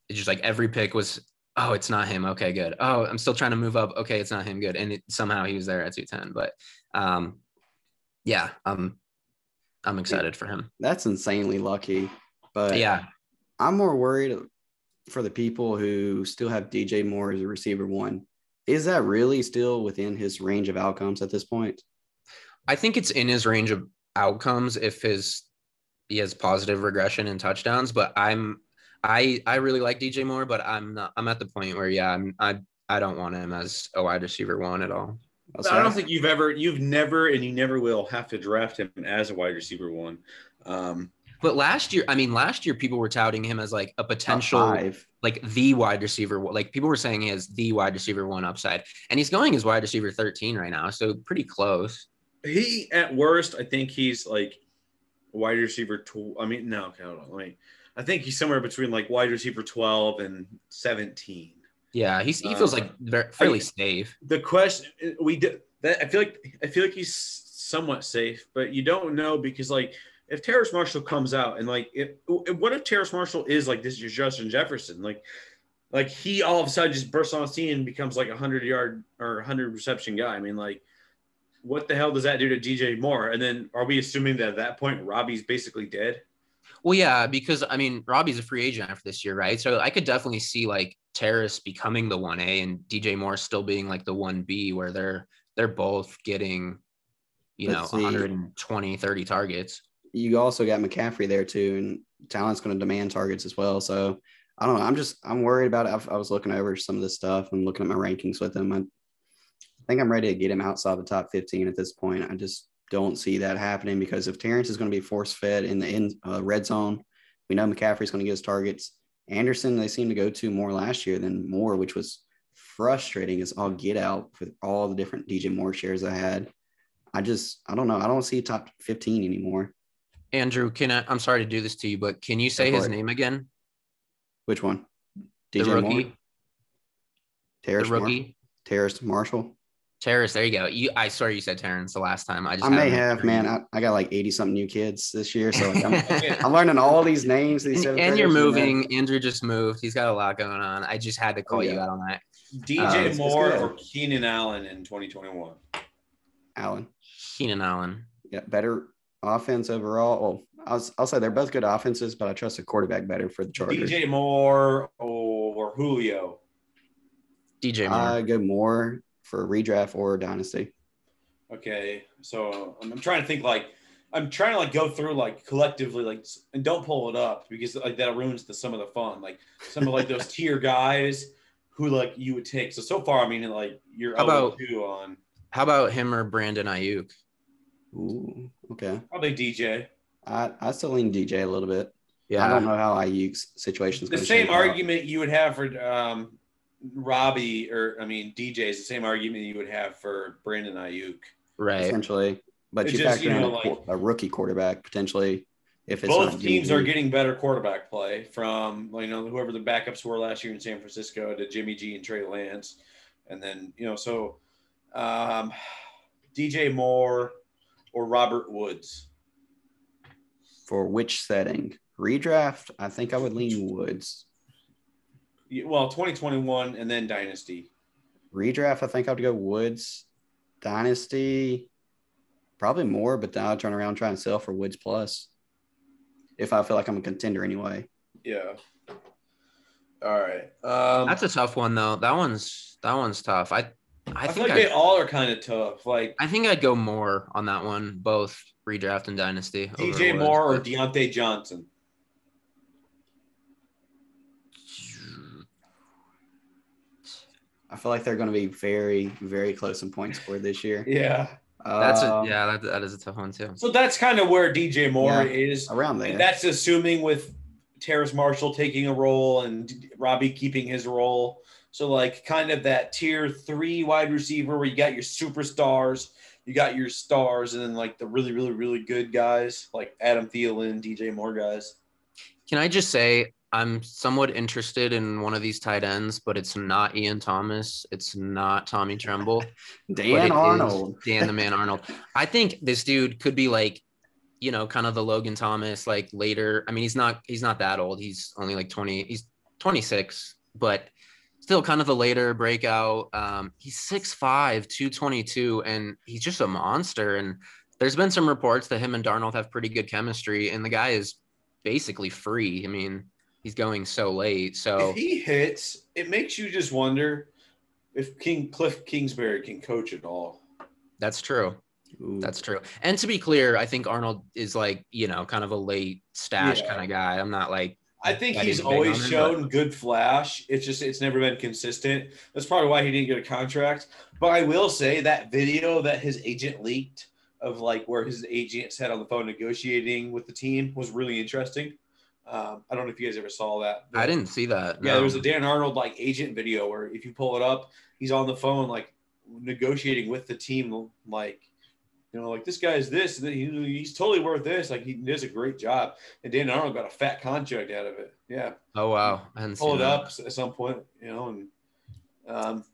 it's just like every pick was oh, it's not him. Okay, good. Oh, I'm still trying to move up. Okay, it's not him. Good. And it, somehow he was there at 210. But um, yeah, um, I'm excited for him. That's insanely lucky. But Yeah. I'm more worried for the people who still have DJ Moore as a receiver one. Is that really still within his range of outcomes at this point? I think it's in his range of outcomes if his he has positive regression and touchdowns, but I'm I I really like DJ Moore, but I'm not I'm at the point where yeah, I'm I I don't want him as a wide receiver one at all. I don't think you've ever, you've never, and you never will have to draft him as a wide receiver one. Um, But last year, I mean, last year people were touting him as like a potential, five. like the wide receiver. Like people were saying he has the wide receiver one upside, and he's going as wide receiver 13 right now, so pretty close. he at worst, I think he's like wide receiver. Tw- I mean, no, okay, hold on. Let me. I think he's somewhere between like wide receiver twelve and seventeen. Yeah, he's he feels Uh, like very, fairly I- safe. The question we did that. I feel like I feel like he's somewhat safe, but you don't know because like if Terrace Marshall comes out and like if what if Terrace Marshall is like this is Justin Jefferson like. Like he all of a sudden just bursts on the scene and becomes like a hundred yard or hundred reception guy. I mean, like, what the hell does that do to DJ Moore? And then are we assuming that at that point Robbie's basically dead? Well, yeah, because I mean, Robbie's a free agent after this year, right? So I could definitely see like Terrace becoming the one A and DJ Moore still being like the one B, where they're they're both getting, you Let's know, see. 120, 30 targets. You also got McCaffrey there too, and talent's going to demand targets as well. So I don't know. I'm just I'm worried about it. I've, I was looking over some of this stuff and looking at my rankings with him. I think I'm ready to get him outside the top 15 at this point. I just don't see that happening because if Terrence is going to be force fed in the in uh, red zone, we know McCaffrey's going to get his targets. Anderson, they seem to go to more last year than Moore, which was frustrating as all get out for all the different DJ Moore shares I had. I just, I don't know. I don't see top 15 anymore. Andrew, can I? I'm sorry to do this to you, but can you say his it. name again? Which one? The DJ rookie, Moore? the Terrace Moore? Terrace Marshall? Terrace. There you go. You, I swear you said Terrence the last time. I just I may have, written. man. I, I got like 80 something new kids this year. So like, I'm, [laughs] I'm learning all these names. These And, and you're graders, and moving. Andrew just moved. He's got a lot going on. I just had to call Oh, you out on that. DJ Uh, it's- it's Moore or Keenan Allen in 2021? Allen. Keenan Allen. Yeah, better offense overall. Well, I'll, I'll say they're both good offenses, but I trust the quarterback better for the Chargers. DJ Moore or Julio? DJ Moore. I go more for redraft or dynasty. Okay, so I'm, I'm trying to think like I'm trying to like go through like collectively like and don't pull it up because like that ruins the some of the fun like some of like those [laughs] tier guys who like you would take. So so far, I mean like you're How oh about- 2 on How about him or Brandon Aiyuk? Ooh, okay. probably DJ. I, I still lean DJ a little bit. Yeah. I don't know how Aiyuk's situation is The same argument you would have for um, Robbie or I mean DJ is the same argument you would have for Brandon Aiyuk. Right. essentially. But you just, factor you in know, a, like- a rookie quarterback potentially if it's Both not teams are getting better quarterback play from you know whoever the backups were last year in San Francisco to Jimmy G and Trey Lance, and then you know so um, DJ Moore or Robert Woods. for which setting redraft. I think I would lean Woods. Yeah, Well, 2021 and then Dynasty. Redraft, I think I'd go Woods. Dynasty, probably more, but then I'll turn around and try and sell for Woods plus. If I feel like I'm a contender anyway. Yeah. All right. Um, That's a tough one though. That one's that one's tough. I I, I, feel think like they all are kind of tough. Like I think I'd go more on that one, both redraft and dynasty. DJ Moore or but- Diontae Johnson. I feel like they're going to be very, very close in points scored this year. [laughs] Yeah. That's a Um, yeah, that, that is a tough one too. So that's kind of where DJ Moore Yeah. is. around there. And that's assuming with Terrace Marshall taking a role and Robbie keeping his role. So like kind of that tier three wide receiver where you got your superstars, you got your stars, and then like the really, really, really good guys like Adam Thielen, DJ Moore guys. Can I just say I'm somewhat interested in one of these tight ends, but it's not Ian Thomas. It's not Tommy [laughs] Tremble. Dan Arnold. [laughs] Dan the Man Arnold. I think this dude could be like, you know, kind of the Logan Thomas, like later. I mean, he's not he's not that old. He's only like 20, he's 26, but still kind of the later breakout. Um, he's 6'5, 222, and he's just a monster. And there's been some reports that him and Darnold have pretty good chemistry, and the guy is basically free. I mean, he's going so late. So If he hits, it makes you just wonder if King Cliff Kingsbury can coach at all. that's true. Ooh. That's true. And to be clear, I think Arnold is like, you know, kind of a late stash Yeah. kind of guy. I'm not like, I think he's always shown good flash. It's just it's never been consistent. That's probably why he didn't get a contract. But I will say that video that his agent leaked of like where his agent sat on the phone negotiating with the team was really interesting. Um, I don't know if you guys ever saw that. I didn't see that. Yeah, no. there was a Dan Arnold like agent video where if you pull it up, he's on the phone like negotiating with the team, like you know, like this guy is this, and he, he's totally worth this. Like he does a great job, and Dan Arnold got a fat contract out of it. Yeah, Oh, wow. And hadn't pull seen it that. up at some point, you know, and um,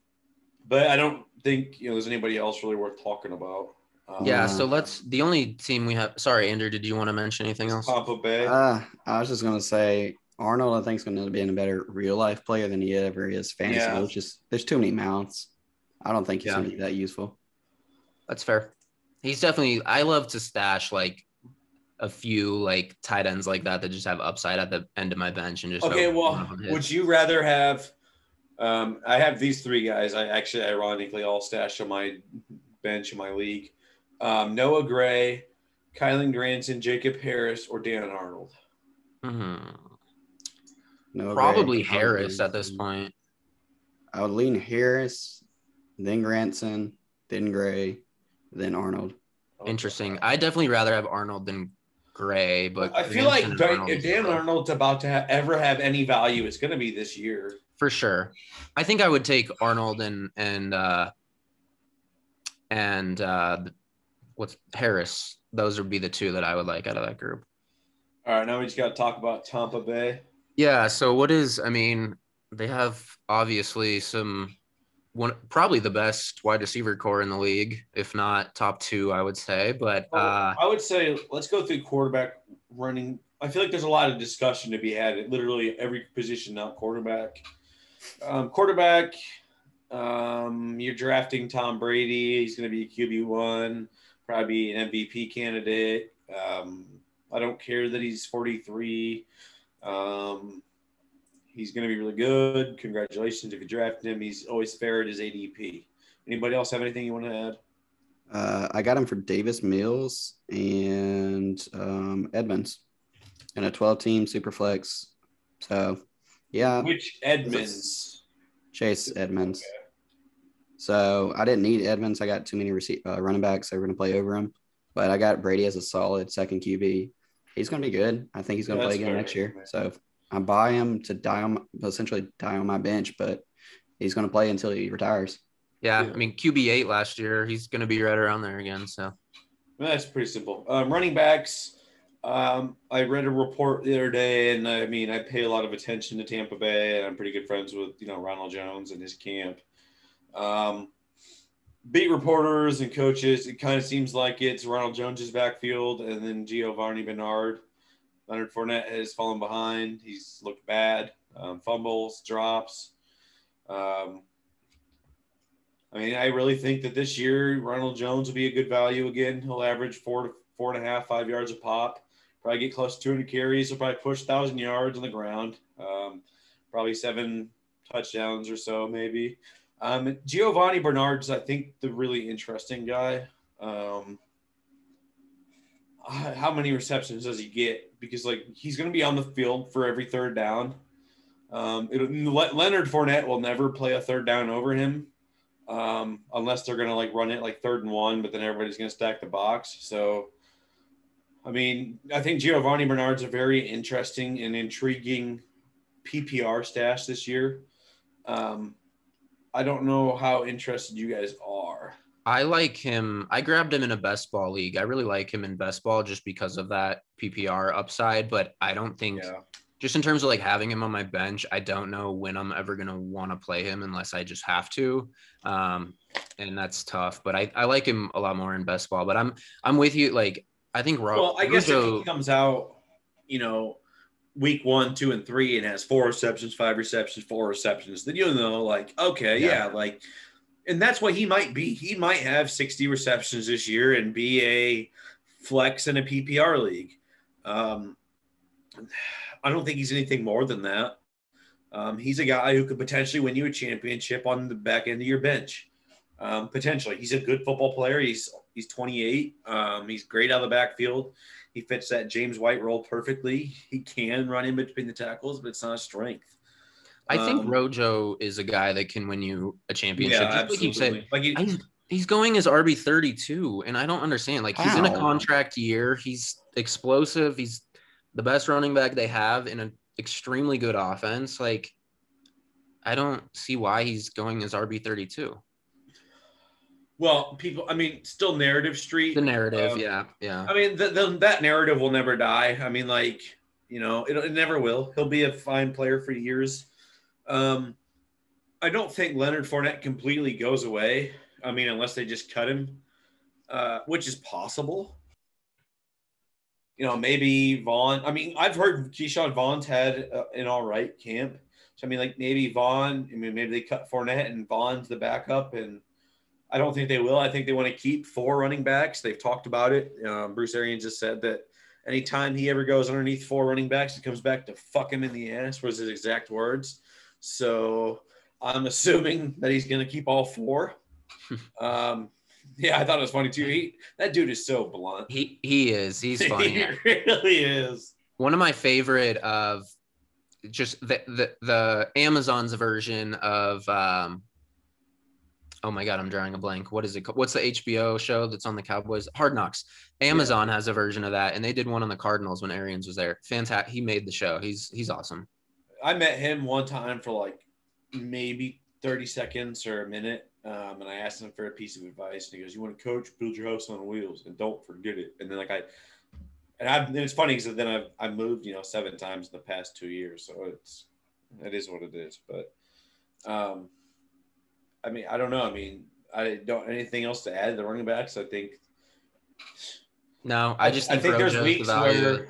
but I don't think you know there's anybody else really worth talking about. Um, Yeah. So let's, the only team we have, sorry, Andrew, did you want to mention anything else? Tampa Bay. Uh, I was just gonna say Arnold. I think is going to be in a better real life player than he ever is fantasy. Yeah. It's just there's too many mounts. I don't think he's Yeah. going to be that useful. That's fair. He's definitely, I love to stash like a few like tight ends like that that just have upside at the end of my bench and just Okay, well, one of them hits. would you rather have? Um, I have these three guys. I actually, ironically, all stashed on my bench in my league. Um, Noah Gray, Kylen Granson, Jacob Harris, or Dan Arnold. Mhm. No, Probably Gray, Harris at this point. I would lean Harris, then Granson, then Gray, then Arnold. Interesting. I definitely rather have Arnold than Gray, but I feel like Granson Dan- Arnold if Dan. Arnold's about to ha- ever have any value, it's going to be this year. for sure. I think I would take Arnold and and uh and uh what's Harris. Those would be the two that I would like out of that group. All right, now we just got to talk about Tampa Bay. Yeah. So what is? I mean, they have obviously some one probably the best wide receiver corps in the league, if not top two, I would say. But uh, I would say let's go through quarterback running. I feel like there's a lot of discussion to be had at literally every position, not quarterback. Um, quarterback, um, you're drafting Tom Brady. He's going to be QB one, probably an MVP candidate. Um, I don't care that he's 43. Um, he's going to be really good. Congratulations if you drafted him. He's always fair at his ADP. Anybody else have anything you want to add? Uh, I got him for Davis Mills and um, Edmonds in a 12 team super flex. So, yeah, Which Edmonds? Chase Edmonds. So I didn't need Edmonds. I got too many rece- uh, running backs that were going to play over him. But I got Brady as a solid second QB. He's going to be good. I think he's going to play again fair. next year. So I buy him to die on, essentially die on my bench, but he's going to play until he retires. yeah, Yeah. I mean QB eight last year. He's going to be right around there again. So That's pretty simple. Um, running backs. Um, I read a report the other day, and I mean, I pay a lot of attention to Tampa Bay, and I'm pretty good friends with you know Ronald Jones and his camp. Um, beat reporters and coaches, it kind of seems like it's Ronald Jones's backfield, and then Giovani Bernard. Leonard Fournette has fallen behind. He's looked bad. Um, fumbles, drops. Um, I mean, I really think that this year Ronald Jones will be a good value again. He'll average four to four and a half, five yards a pop. Probably get close to 200 carries. He'll probably push thousand yards on the ground. Um, probably seven touchdowns or so, maybe. Um, Giovani Bernard's, I think, the really interesting guy. Um, how many receptions does he get? Because like he's going to be on the field for every third down. Um, it'll, Leonard Fournette will never play a third down over him um, unless they're going to like run it like third and one, but then everybody's going to stack the box. So, I mean, I think Giovani Bernard's a very interesting and intriguing PPR stash this year. Um, I don't know how interested you guys are. I like him. I grabbed him in a best ball league. I really like him in best ball just because of that PPR upside. But I don't think just in terms of like having him on my bench, I don't know when I'm ever gonna want to play him unless I just have to. Um, and that's tough. But I, I like him a lot more in best ball. But I'm I'm with you. Like I think Ro- Well, I guess if he comes out, you know, week one, two, and three, and has four receptions, five receptions, four receptions, then you'll know, like, okay, Yeah. yeah, like and that's what he might be. He might have 60 receptions this year and be a flex in a PPR league. Um, I don't think he's anything more than that. Um, he's a guy who could potentially win you a championship on the back end of your bench. Um, potentially, he's a good football player. He's he's 28. Um, he's great out of the backfield. He fits that James White role perfectly. He can run in between the tackles, but it's not a strength. I think Um, Rojo is a guy that can win you a championship. Yeah, Just like you said, absolutely. Like he- he's, he's going as RB thirty two, and I don't understand. Like he's in a contract year. He's explosive. He's the best running back they have in an extremely good offense. Like I don't see why he's going as RB thirty two. well, people. I mean, still narrative street. The narrative, Um, yeah, yeah. I mean, the, the, that narrative will never die. I mean, like, you know, it, it never will. He'll be a fine player for years. Um, I don't think Leonard Fournette completely goes away. I mean, unless they just cut him, uh, which is possible. You know, maybe Vaughn. I mean, I've heard Ke'Shawn Vaughn's had uh, an all right camp. So I mean, like maybe Vaughn. I mean, maybe they cut Fournette and Vaughn's the backup, and I don't think they will. I think they want to keep four running backs. They've talked about it. Um, Bruce Arians just said that anytime he ever goes underneath four running backs, it comes back to fuck him in the ass, was his exact words. So I'm assuming that he's going to keep all four. [laughs] um, yeah, I thought it was funny too. He, that dude is so blunt. He he is. He's [laughs] funny. he really is. one of my favorite of just the the, the Amazon's version of um oh my god, I'm drawing a blank. What is it? What's the HBO show that's on the Cowboys? Hard Knocks. Amazon has a version of that, and they did one on the Cardinals when Arians was there. Fantastic. He made the show. He's he's awesome. I met him one time for like maybe 30 seconds or a minute. Um, and I asked him for a piece of advice. And he goes, You want to coach? Build your house on wheels and don't forget it. And then, like, I, and I, and it's funny because then I've, I moved, you know, seven times in the past two years. So it's, it is what it is. But, um, I mean, I don't know. I mean, I don't, anything else to add to the running backs? I think, No, I just I think, think there's weeks where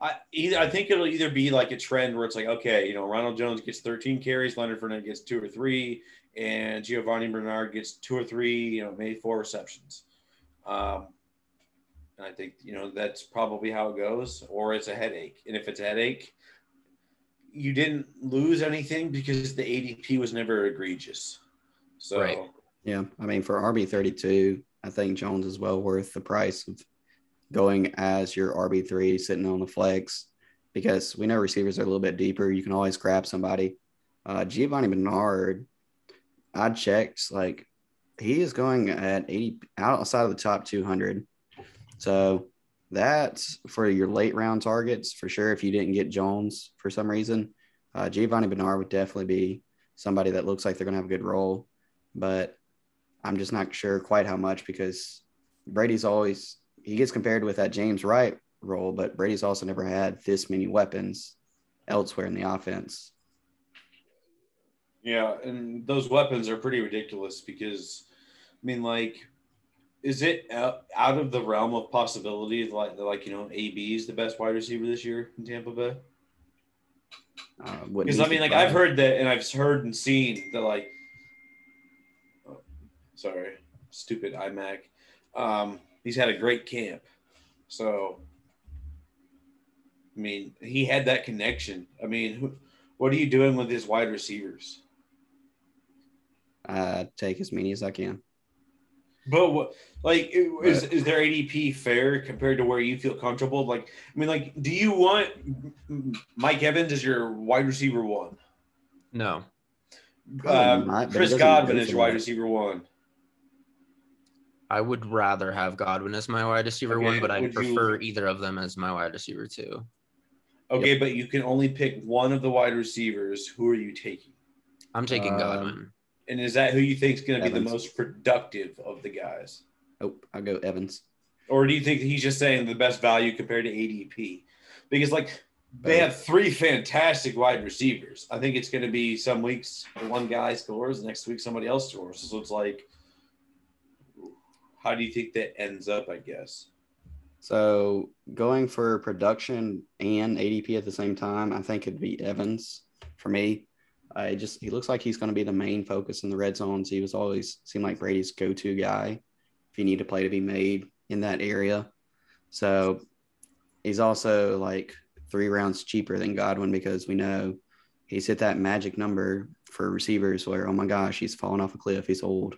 I either I think it'll either be like a trend where it's like okay, you know, Ronald Jones gets 13 carries, Leonard Fournette gets two or three, and Giovani Bernard gets two or three, you know, maybe four receptions. Um, and I think you know that's probably how it goes, or it's a headache. And if it's a headache, you didn't lose anything because the ADP was never egregious. So Right. Yeah, I mean for RB thirty two, I think Jones is well worth the price of going as your RB three sitting on the flex because we know receivers are a little bit deeper. You can always grab somebody. Uh, Giovani Bernard, I checked like he is going at eighty outside of the top two hundred, so that's for your late round targets for sure. If you didn't get Jones for some reason, uh, Giovani Bernard would definitely be somebody that looks like they're gonna have a good role, but I'm just not sure quite how much because Brady's always he gets compared with that James Wright role, but Brady's also never had this many weapons elsewhere in the offense. Yeah, and those weapons are pretty ridiculous because, I mean, like, is it out, of the realm of possibility, like, like you know, AB is the best wide receiver this year in Tampa Bay? Uh, Because be I mean, like. I've heard that, and I've heard and seen that, like, oh, sorry, stupid iMac. Um, he's had a great camp, so. I mean, he had that connection. I mean, who, what are you doing with his wide receivers? uh, take as many as I can. But what, like, is, is their ADP fair compared to where you feel comfortable? Like, I mean, like, do you want Mike Evans as your wide receiver one? No. Um, not, Chris Godwin is your wide receiver one. I would rather have Godwin as my wide receiver one, but I'd you- prefer either of them as my wide receiver two. Okay, but you can only pick one of the wide receivers. Who are you taking? I'm taking Um, Godwin. And is that who you think is going to be the most productive of the guys? Oh, I'll go Evans. Or do you think he's just saying the best value compared to ADP? Because, like, they have three fantastic wide receivers. I think it's going to be some weeks one guy scores, next week somebody else scores. So it's like, how do you think that ends up? I guess. So going for production and ADP at the same time, I think it'd be Evans for me. I just he looks like he's going to be the main focus in the red zones. He was always seemed like Brady's go-to guy if you need a play to be made in that area. So he's also like three rounds cheaper than Godwin because we know he's hit that magic number for receivers where oh my gosh he's falling off a cliff. He's old.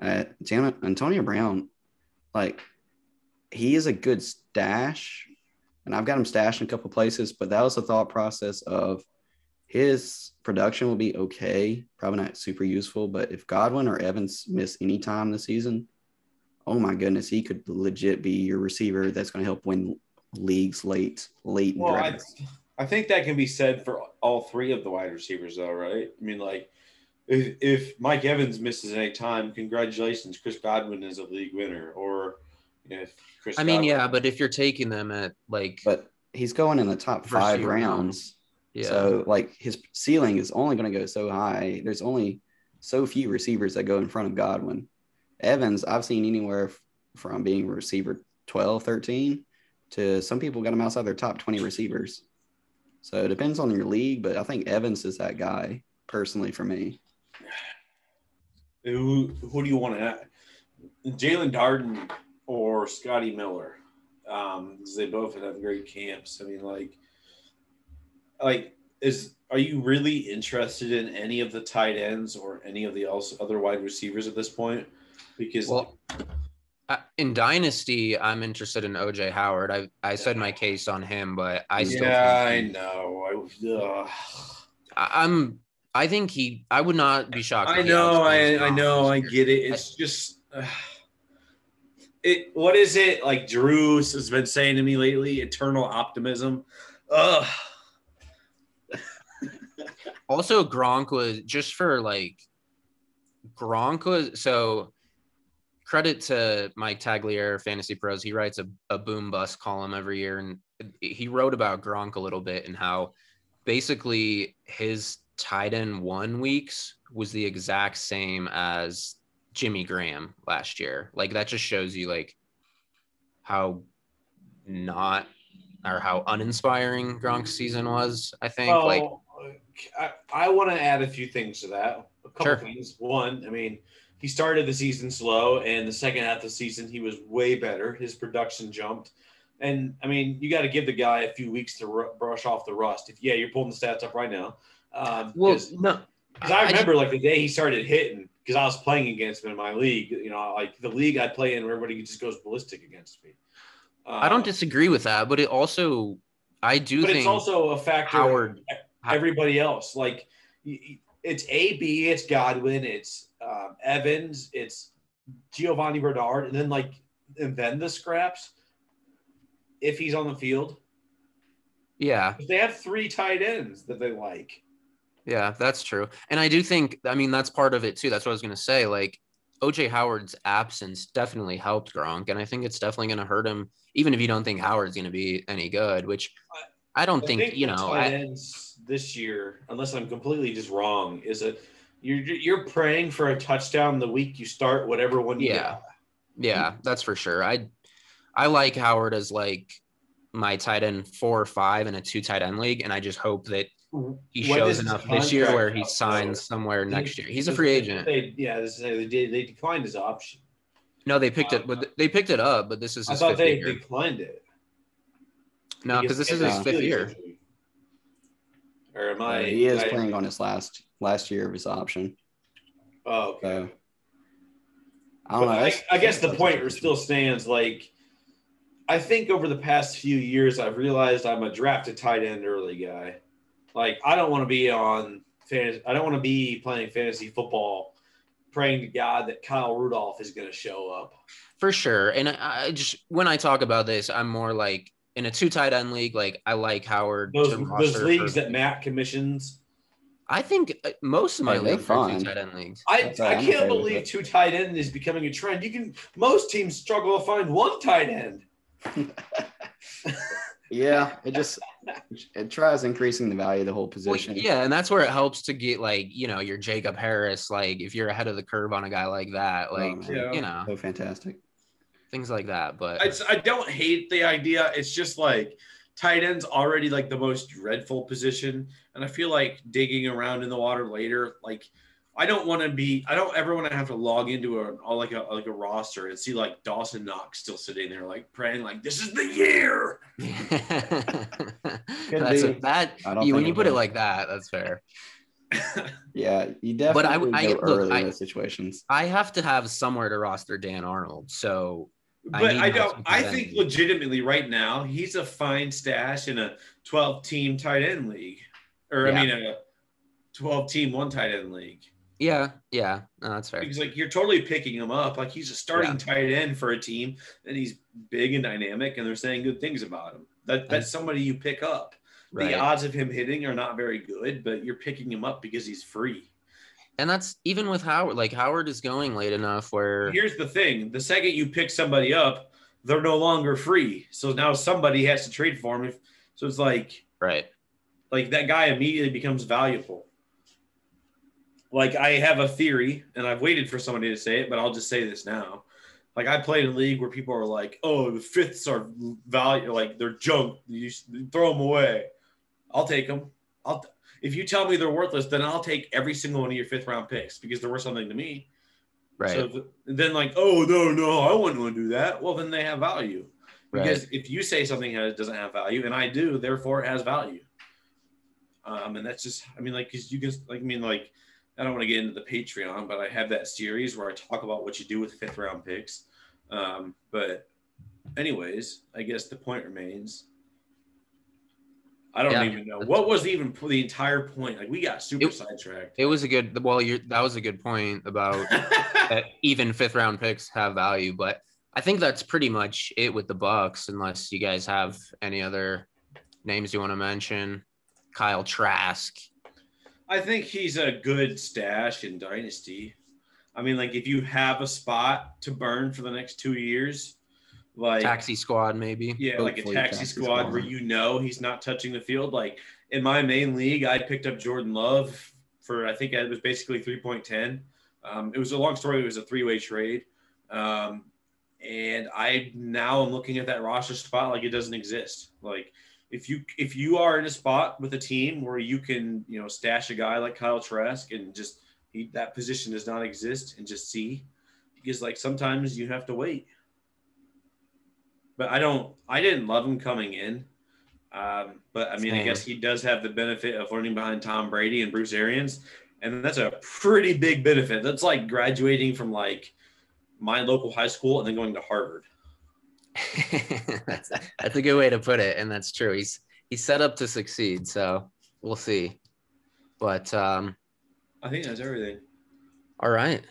Uh, damn Antonio Brown, like he is a good stash, and I've got him stashed in a couple places. But that was the thought process of his production will be okay, probably not super useful. But if Godwin or Evans miss any time this season, oh my goodness, he could legit be your receiver that's going to help win leagues late, late. Well, I, I think that can be said for all three of the wide receivers, though, right? I mean, like if, if Mike Evans misses any time, congratulations, Chris Godwin is a league winner. Or if Chris, I mean, Godwin, yeah, but if you're taking them at like, but he's going in the top five Receiver rounds. yeah, So like his ceiling is only going to go so high. There's only so few receivers that go in front of Godwin. Evans, I've seen anywhere f- from being receiver 12, 13 to some people got him outside their top 20 receivers. So it depends on your league, but I think Evans is that guy personally for me. Who who do you want to have? Jaelon Darden or Scotty Miller? Um, they both have great camps. I mean, like, like is are you really interested in any of the tight ends or any of the else other wide receivers at this point? Because well, in Dynasty, I'm interested in OJ Howard. I I said my case on him, but I still yeah, I know. I, ugh. I, I'm. I think he. I would not be shocked. I know, I, I know, I get it. It's just uh, it. What is it like? Drew has been saying to me lately. Eternal optimism. Ugh. [laughs] Also, Gronk was just for like Gronk was so credit to Mike Tagliere, Fantasy Pros. He writes a, a boom bust column every year, and he wrote about Gronk a little bit and how basically his tight end one weeks was the exact same as Jimmy Graham last year. Like that just shows you like how not or how uninspiring Gronk's season was. I think like I, I want to add a few things to that. A couple Sure. things. One, I mean, he started the season slow, and the second half of the season, he was way better. His production jumped. And I mean, you got to give the guy a few weeks to ru- brush off the rust. If yeah, you're pulling the stats up right now. Um, well because no I remember like the day he started hitting because I was playing against him in my league. You know, like the league I play in, where everybody just goes ballistic against me. I don't Um, disagree with that, but it also I do but think it's also a factor. Howard everybody else. Like it's AB, it's Godwin, it's um, Evans, it's Giovani Bernard, and then like and then the scraps. If he's on the field, yeah, they have three tight ends that they like. Yeah, that's true. And I do think I mean that's part of it too. That's what I was gonna say. Like OJ Howard's absence definitely helped Gronk, and I think it's definitely gonna hurt him, even if you don't think Howard's gonna be any good, which I don't I think, you know I, this year, unless I'm completely just wrong, is that you're you're praying for a touchdown the week you start whatever one you Yeah. got. yeah, that's for sure. I I like Howard as like my tight end four or five in a two tight end league, and I just hope that he shows enough this year where he up, though? signs somewhere next year. He's a free agent. They, yeah, this is, they. They declined his option. No, they picked it, but they picked it up. But this is I his thought fifth they year. declined it. No, because this is his has fifth year. Or am Uh, I? he is I- playing on his last last year of his option. Oh, okay. So I don't know. I, I guess the point still stands. Like, I think over the past few years, I've realized I'm a drafted tight end early guy. Like, I don't want to be on fantasy. I don't want to be playing fantasy football, praying to God that Kyle Rudolph is going to show up. For sure. And I, I just when I talk about this, I'm more like in a two tight end league. Like I like Howard. Those those leagues for- that Matt commissions. I think uh, most of my Yeah, leagues are two tight end leagues. I, I can't believe two tight end is becoming a trend. You can most teams struggle to find one tight end. [laughs] Yeah, it just it tries increasing the value of the whole [laughs] Well, position. yeah, and that's where it helps to get like you know your Jacob Harris. Like if you're ahead of the curve on a guy like that, oh, like man. Yeah. you know So fantastic. things like that. But I, I don't hate the idea. It's just like tight end's already like the most dreadful position, and I feel like digging around in the water later, like I don't want to be. I don't ever want to have to log into a like a like a roster and see like Dawson Knox still sitting there like praying like this is the year. [laughs] that's a, that. You, when you put it like that, that's fair. [laughs] yeah, you definitely. But I, I go look, early I, in those situations. I have to have somewhere to roster Dan Arnold, so. But I, I don't. I think legitimately right now he's a fine stash in a 12 team tight end league, or yeah. I mean a 12 team one tight end league. Yeah, yeah, no, that's fair. Because like you're totally picking him up, like he's a starting yeah. tight end for a team, and he's big and dynamic, and they're saying good things about him. That that's somebody you pick up. Right. The odds of him hitting are not very good, but you're picking him up because he's free. And that's even with Howard. Like Howard is going late enough where. Here's the thing: the second you pick somebody up, they're no longer free. So now somebody has to trade for him. If, so it's like right, like that guy immediately becomes valuable like I have a theory, and I've waited for somebody to say it, but I'll just say this now. Like I played in a league where people are like, "Oh, the fifths are value, like they're junk. You throw them away." I'll take them. I'll if you tell me they're worthless, then I'll take every single one of your fifth round picks because they're worth something to me. Right. So then, like, oh no, no, I wouldn't want to do that. Well, then they have value because right. if you say something has, doesn't have value, and I do, therefore it has value. Um, and that's just, I mean, like, because you can, like, I mean, like, I don't want to get into the Patreon, but I have that series where I talk about what you do with fifth round picks. Um, but, anyways, I guess the point remains. I don't yeah. even know what was even the entire point. Like we got super it, sidetracked. It was a good. Well, you that was a good point about [laughs] that. Even fifth round picks have value, but I think that's pretty much it with the Bucs. Unless you guys have any other names you want to mention, Kyle Trask. I think he's a good stash in Dynasty. I mean, like if you have a spot to burn for the next two years, like taxi squad, maybe. Yeah, Hopefully like a taxi, taxi squad, squad, where you know he's not touching the field. Like in my main league, I picked up Jordan Love for I think it was basically three point ten. Um, it was a long story. It was a three way trade, um, and I now am looking at that roster spot like it doesn't exist. Like if you if you are in a spot with a team where you can you know stash a guy like Kyle Trask and just he, that position does not exist and just see because like sometimes you have to wait. But I don't I didn't love him coming in. Um, but I mean, Same. I guess he does have the benefit of learning behind Tom Brady and Bruce Arians, and that's a pretty big benefit. That's like graduating from like my local high school and then going to Harvard. That's, that's a good way to put it, and that's true. He's he's set up to succeed, so we'll see. But um, I think that's everything. All right.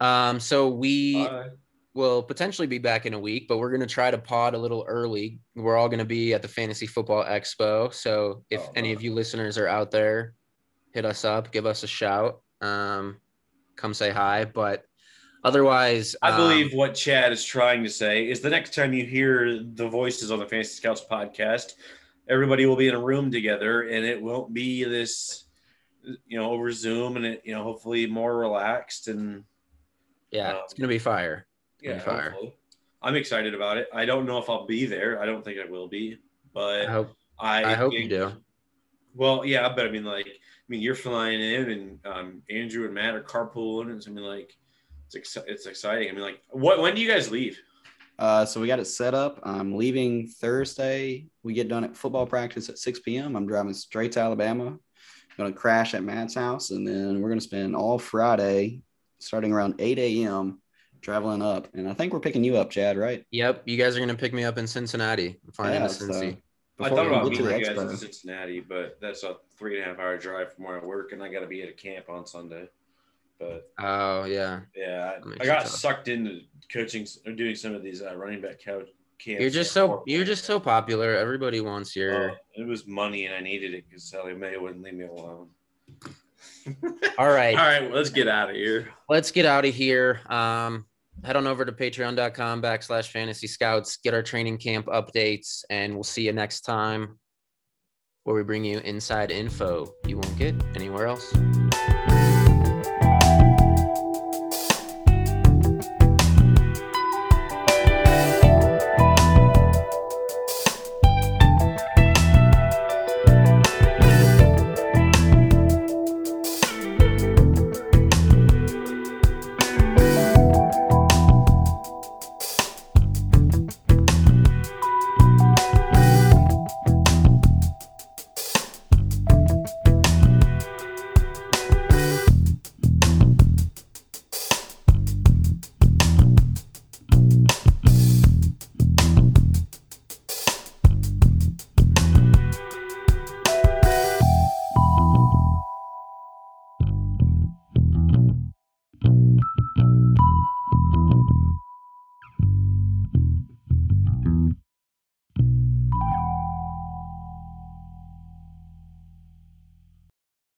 Um, so we Bye. will potentially be back in a week, but we're gonna try to pod a little early. We're all gonna be at the Fantasy Football Expo, so if oh, any of you listeners are out there, hit us up, give us a shout. Um, come say hi. But Otherwise, I believe um, what Chad is trying to say is the next time you hear the voices on the Fantasy Scouts podcast, everybody will be in a room together, and it won't be this, you know, over Zoom, and it, you know, hopefully more relaxed and. Yeah, um, it's gonna be fire. yeah, be fire. Hopefully. I'm excited about it. I don't know if I'll be there. I don't think I will be, but I hope I, I hope think, you do. Well, yeah, but I mean, like, I mean, you're flying in, and um, Andrew and Matt are carpooling, and something like it's ex- it's exciting. I mean, like, what when do you guys leave? Uh, so we got it set up. I'm leaving Thursday. We get done at football practice at 6 p.m. I'm driving straight to Alabama. Going to crash at Matt's house, and then we're going to spend all Friday, starting around 8 a.m., traveling up. And I think we're picking you up, Chad. Right? Yep. You guys are going to pick me up in Cincinnati. Flying yeah, Cincy. I thought about meeting you guys in Cincinnati, but that's a three and a half hour drive from where I work, and I got to be at a camp on Sunday. But oh yeah, yeah, I, I got sucked into coaching or doing some of these uh, running back coach. camps. You're just so you're just so popular. Everybody wants your. Oh, it was money, and I needed it because Sallie Mae wouldn't leave me alone. [laughs] All right. All right. Well, let's get out of here. Let's get out of here. Um, head on over to patreon.com backslash fantasy scouts, get our training camp updates, and we'll see you next time where we bring you inside info you won't get anywhere else.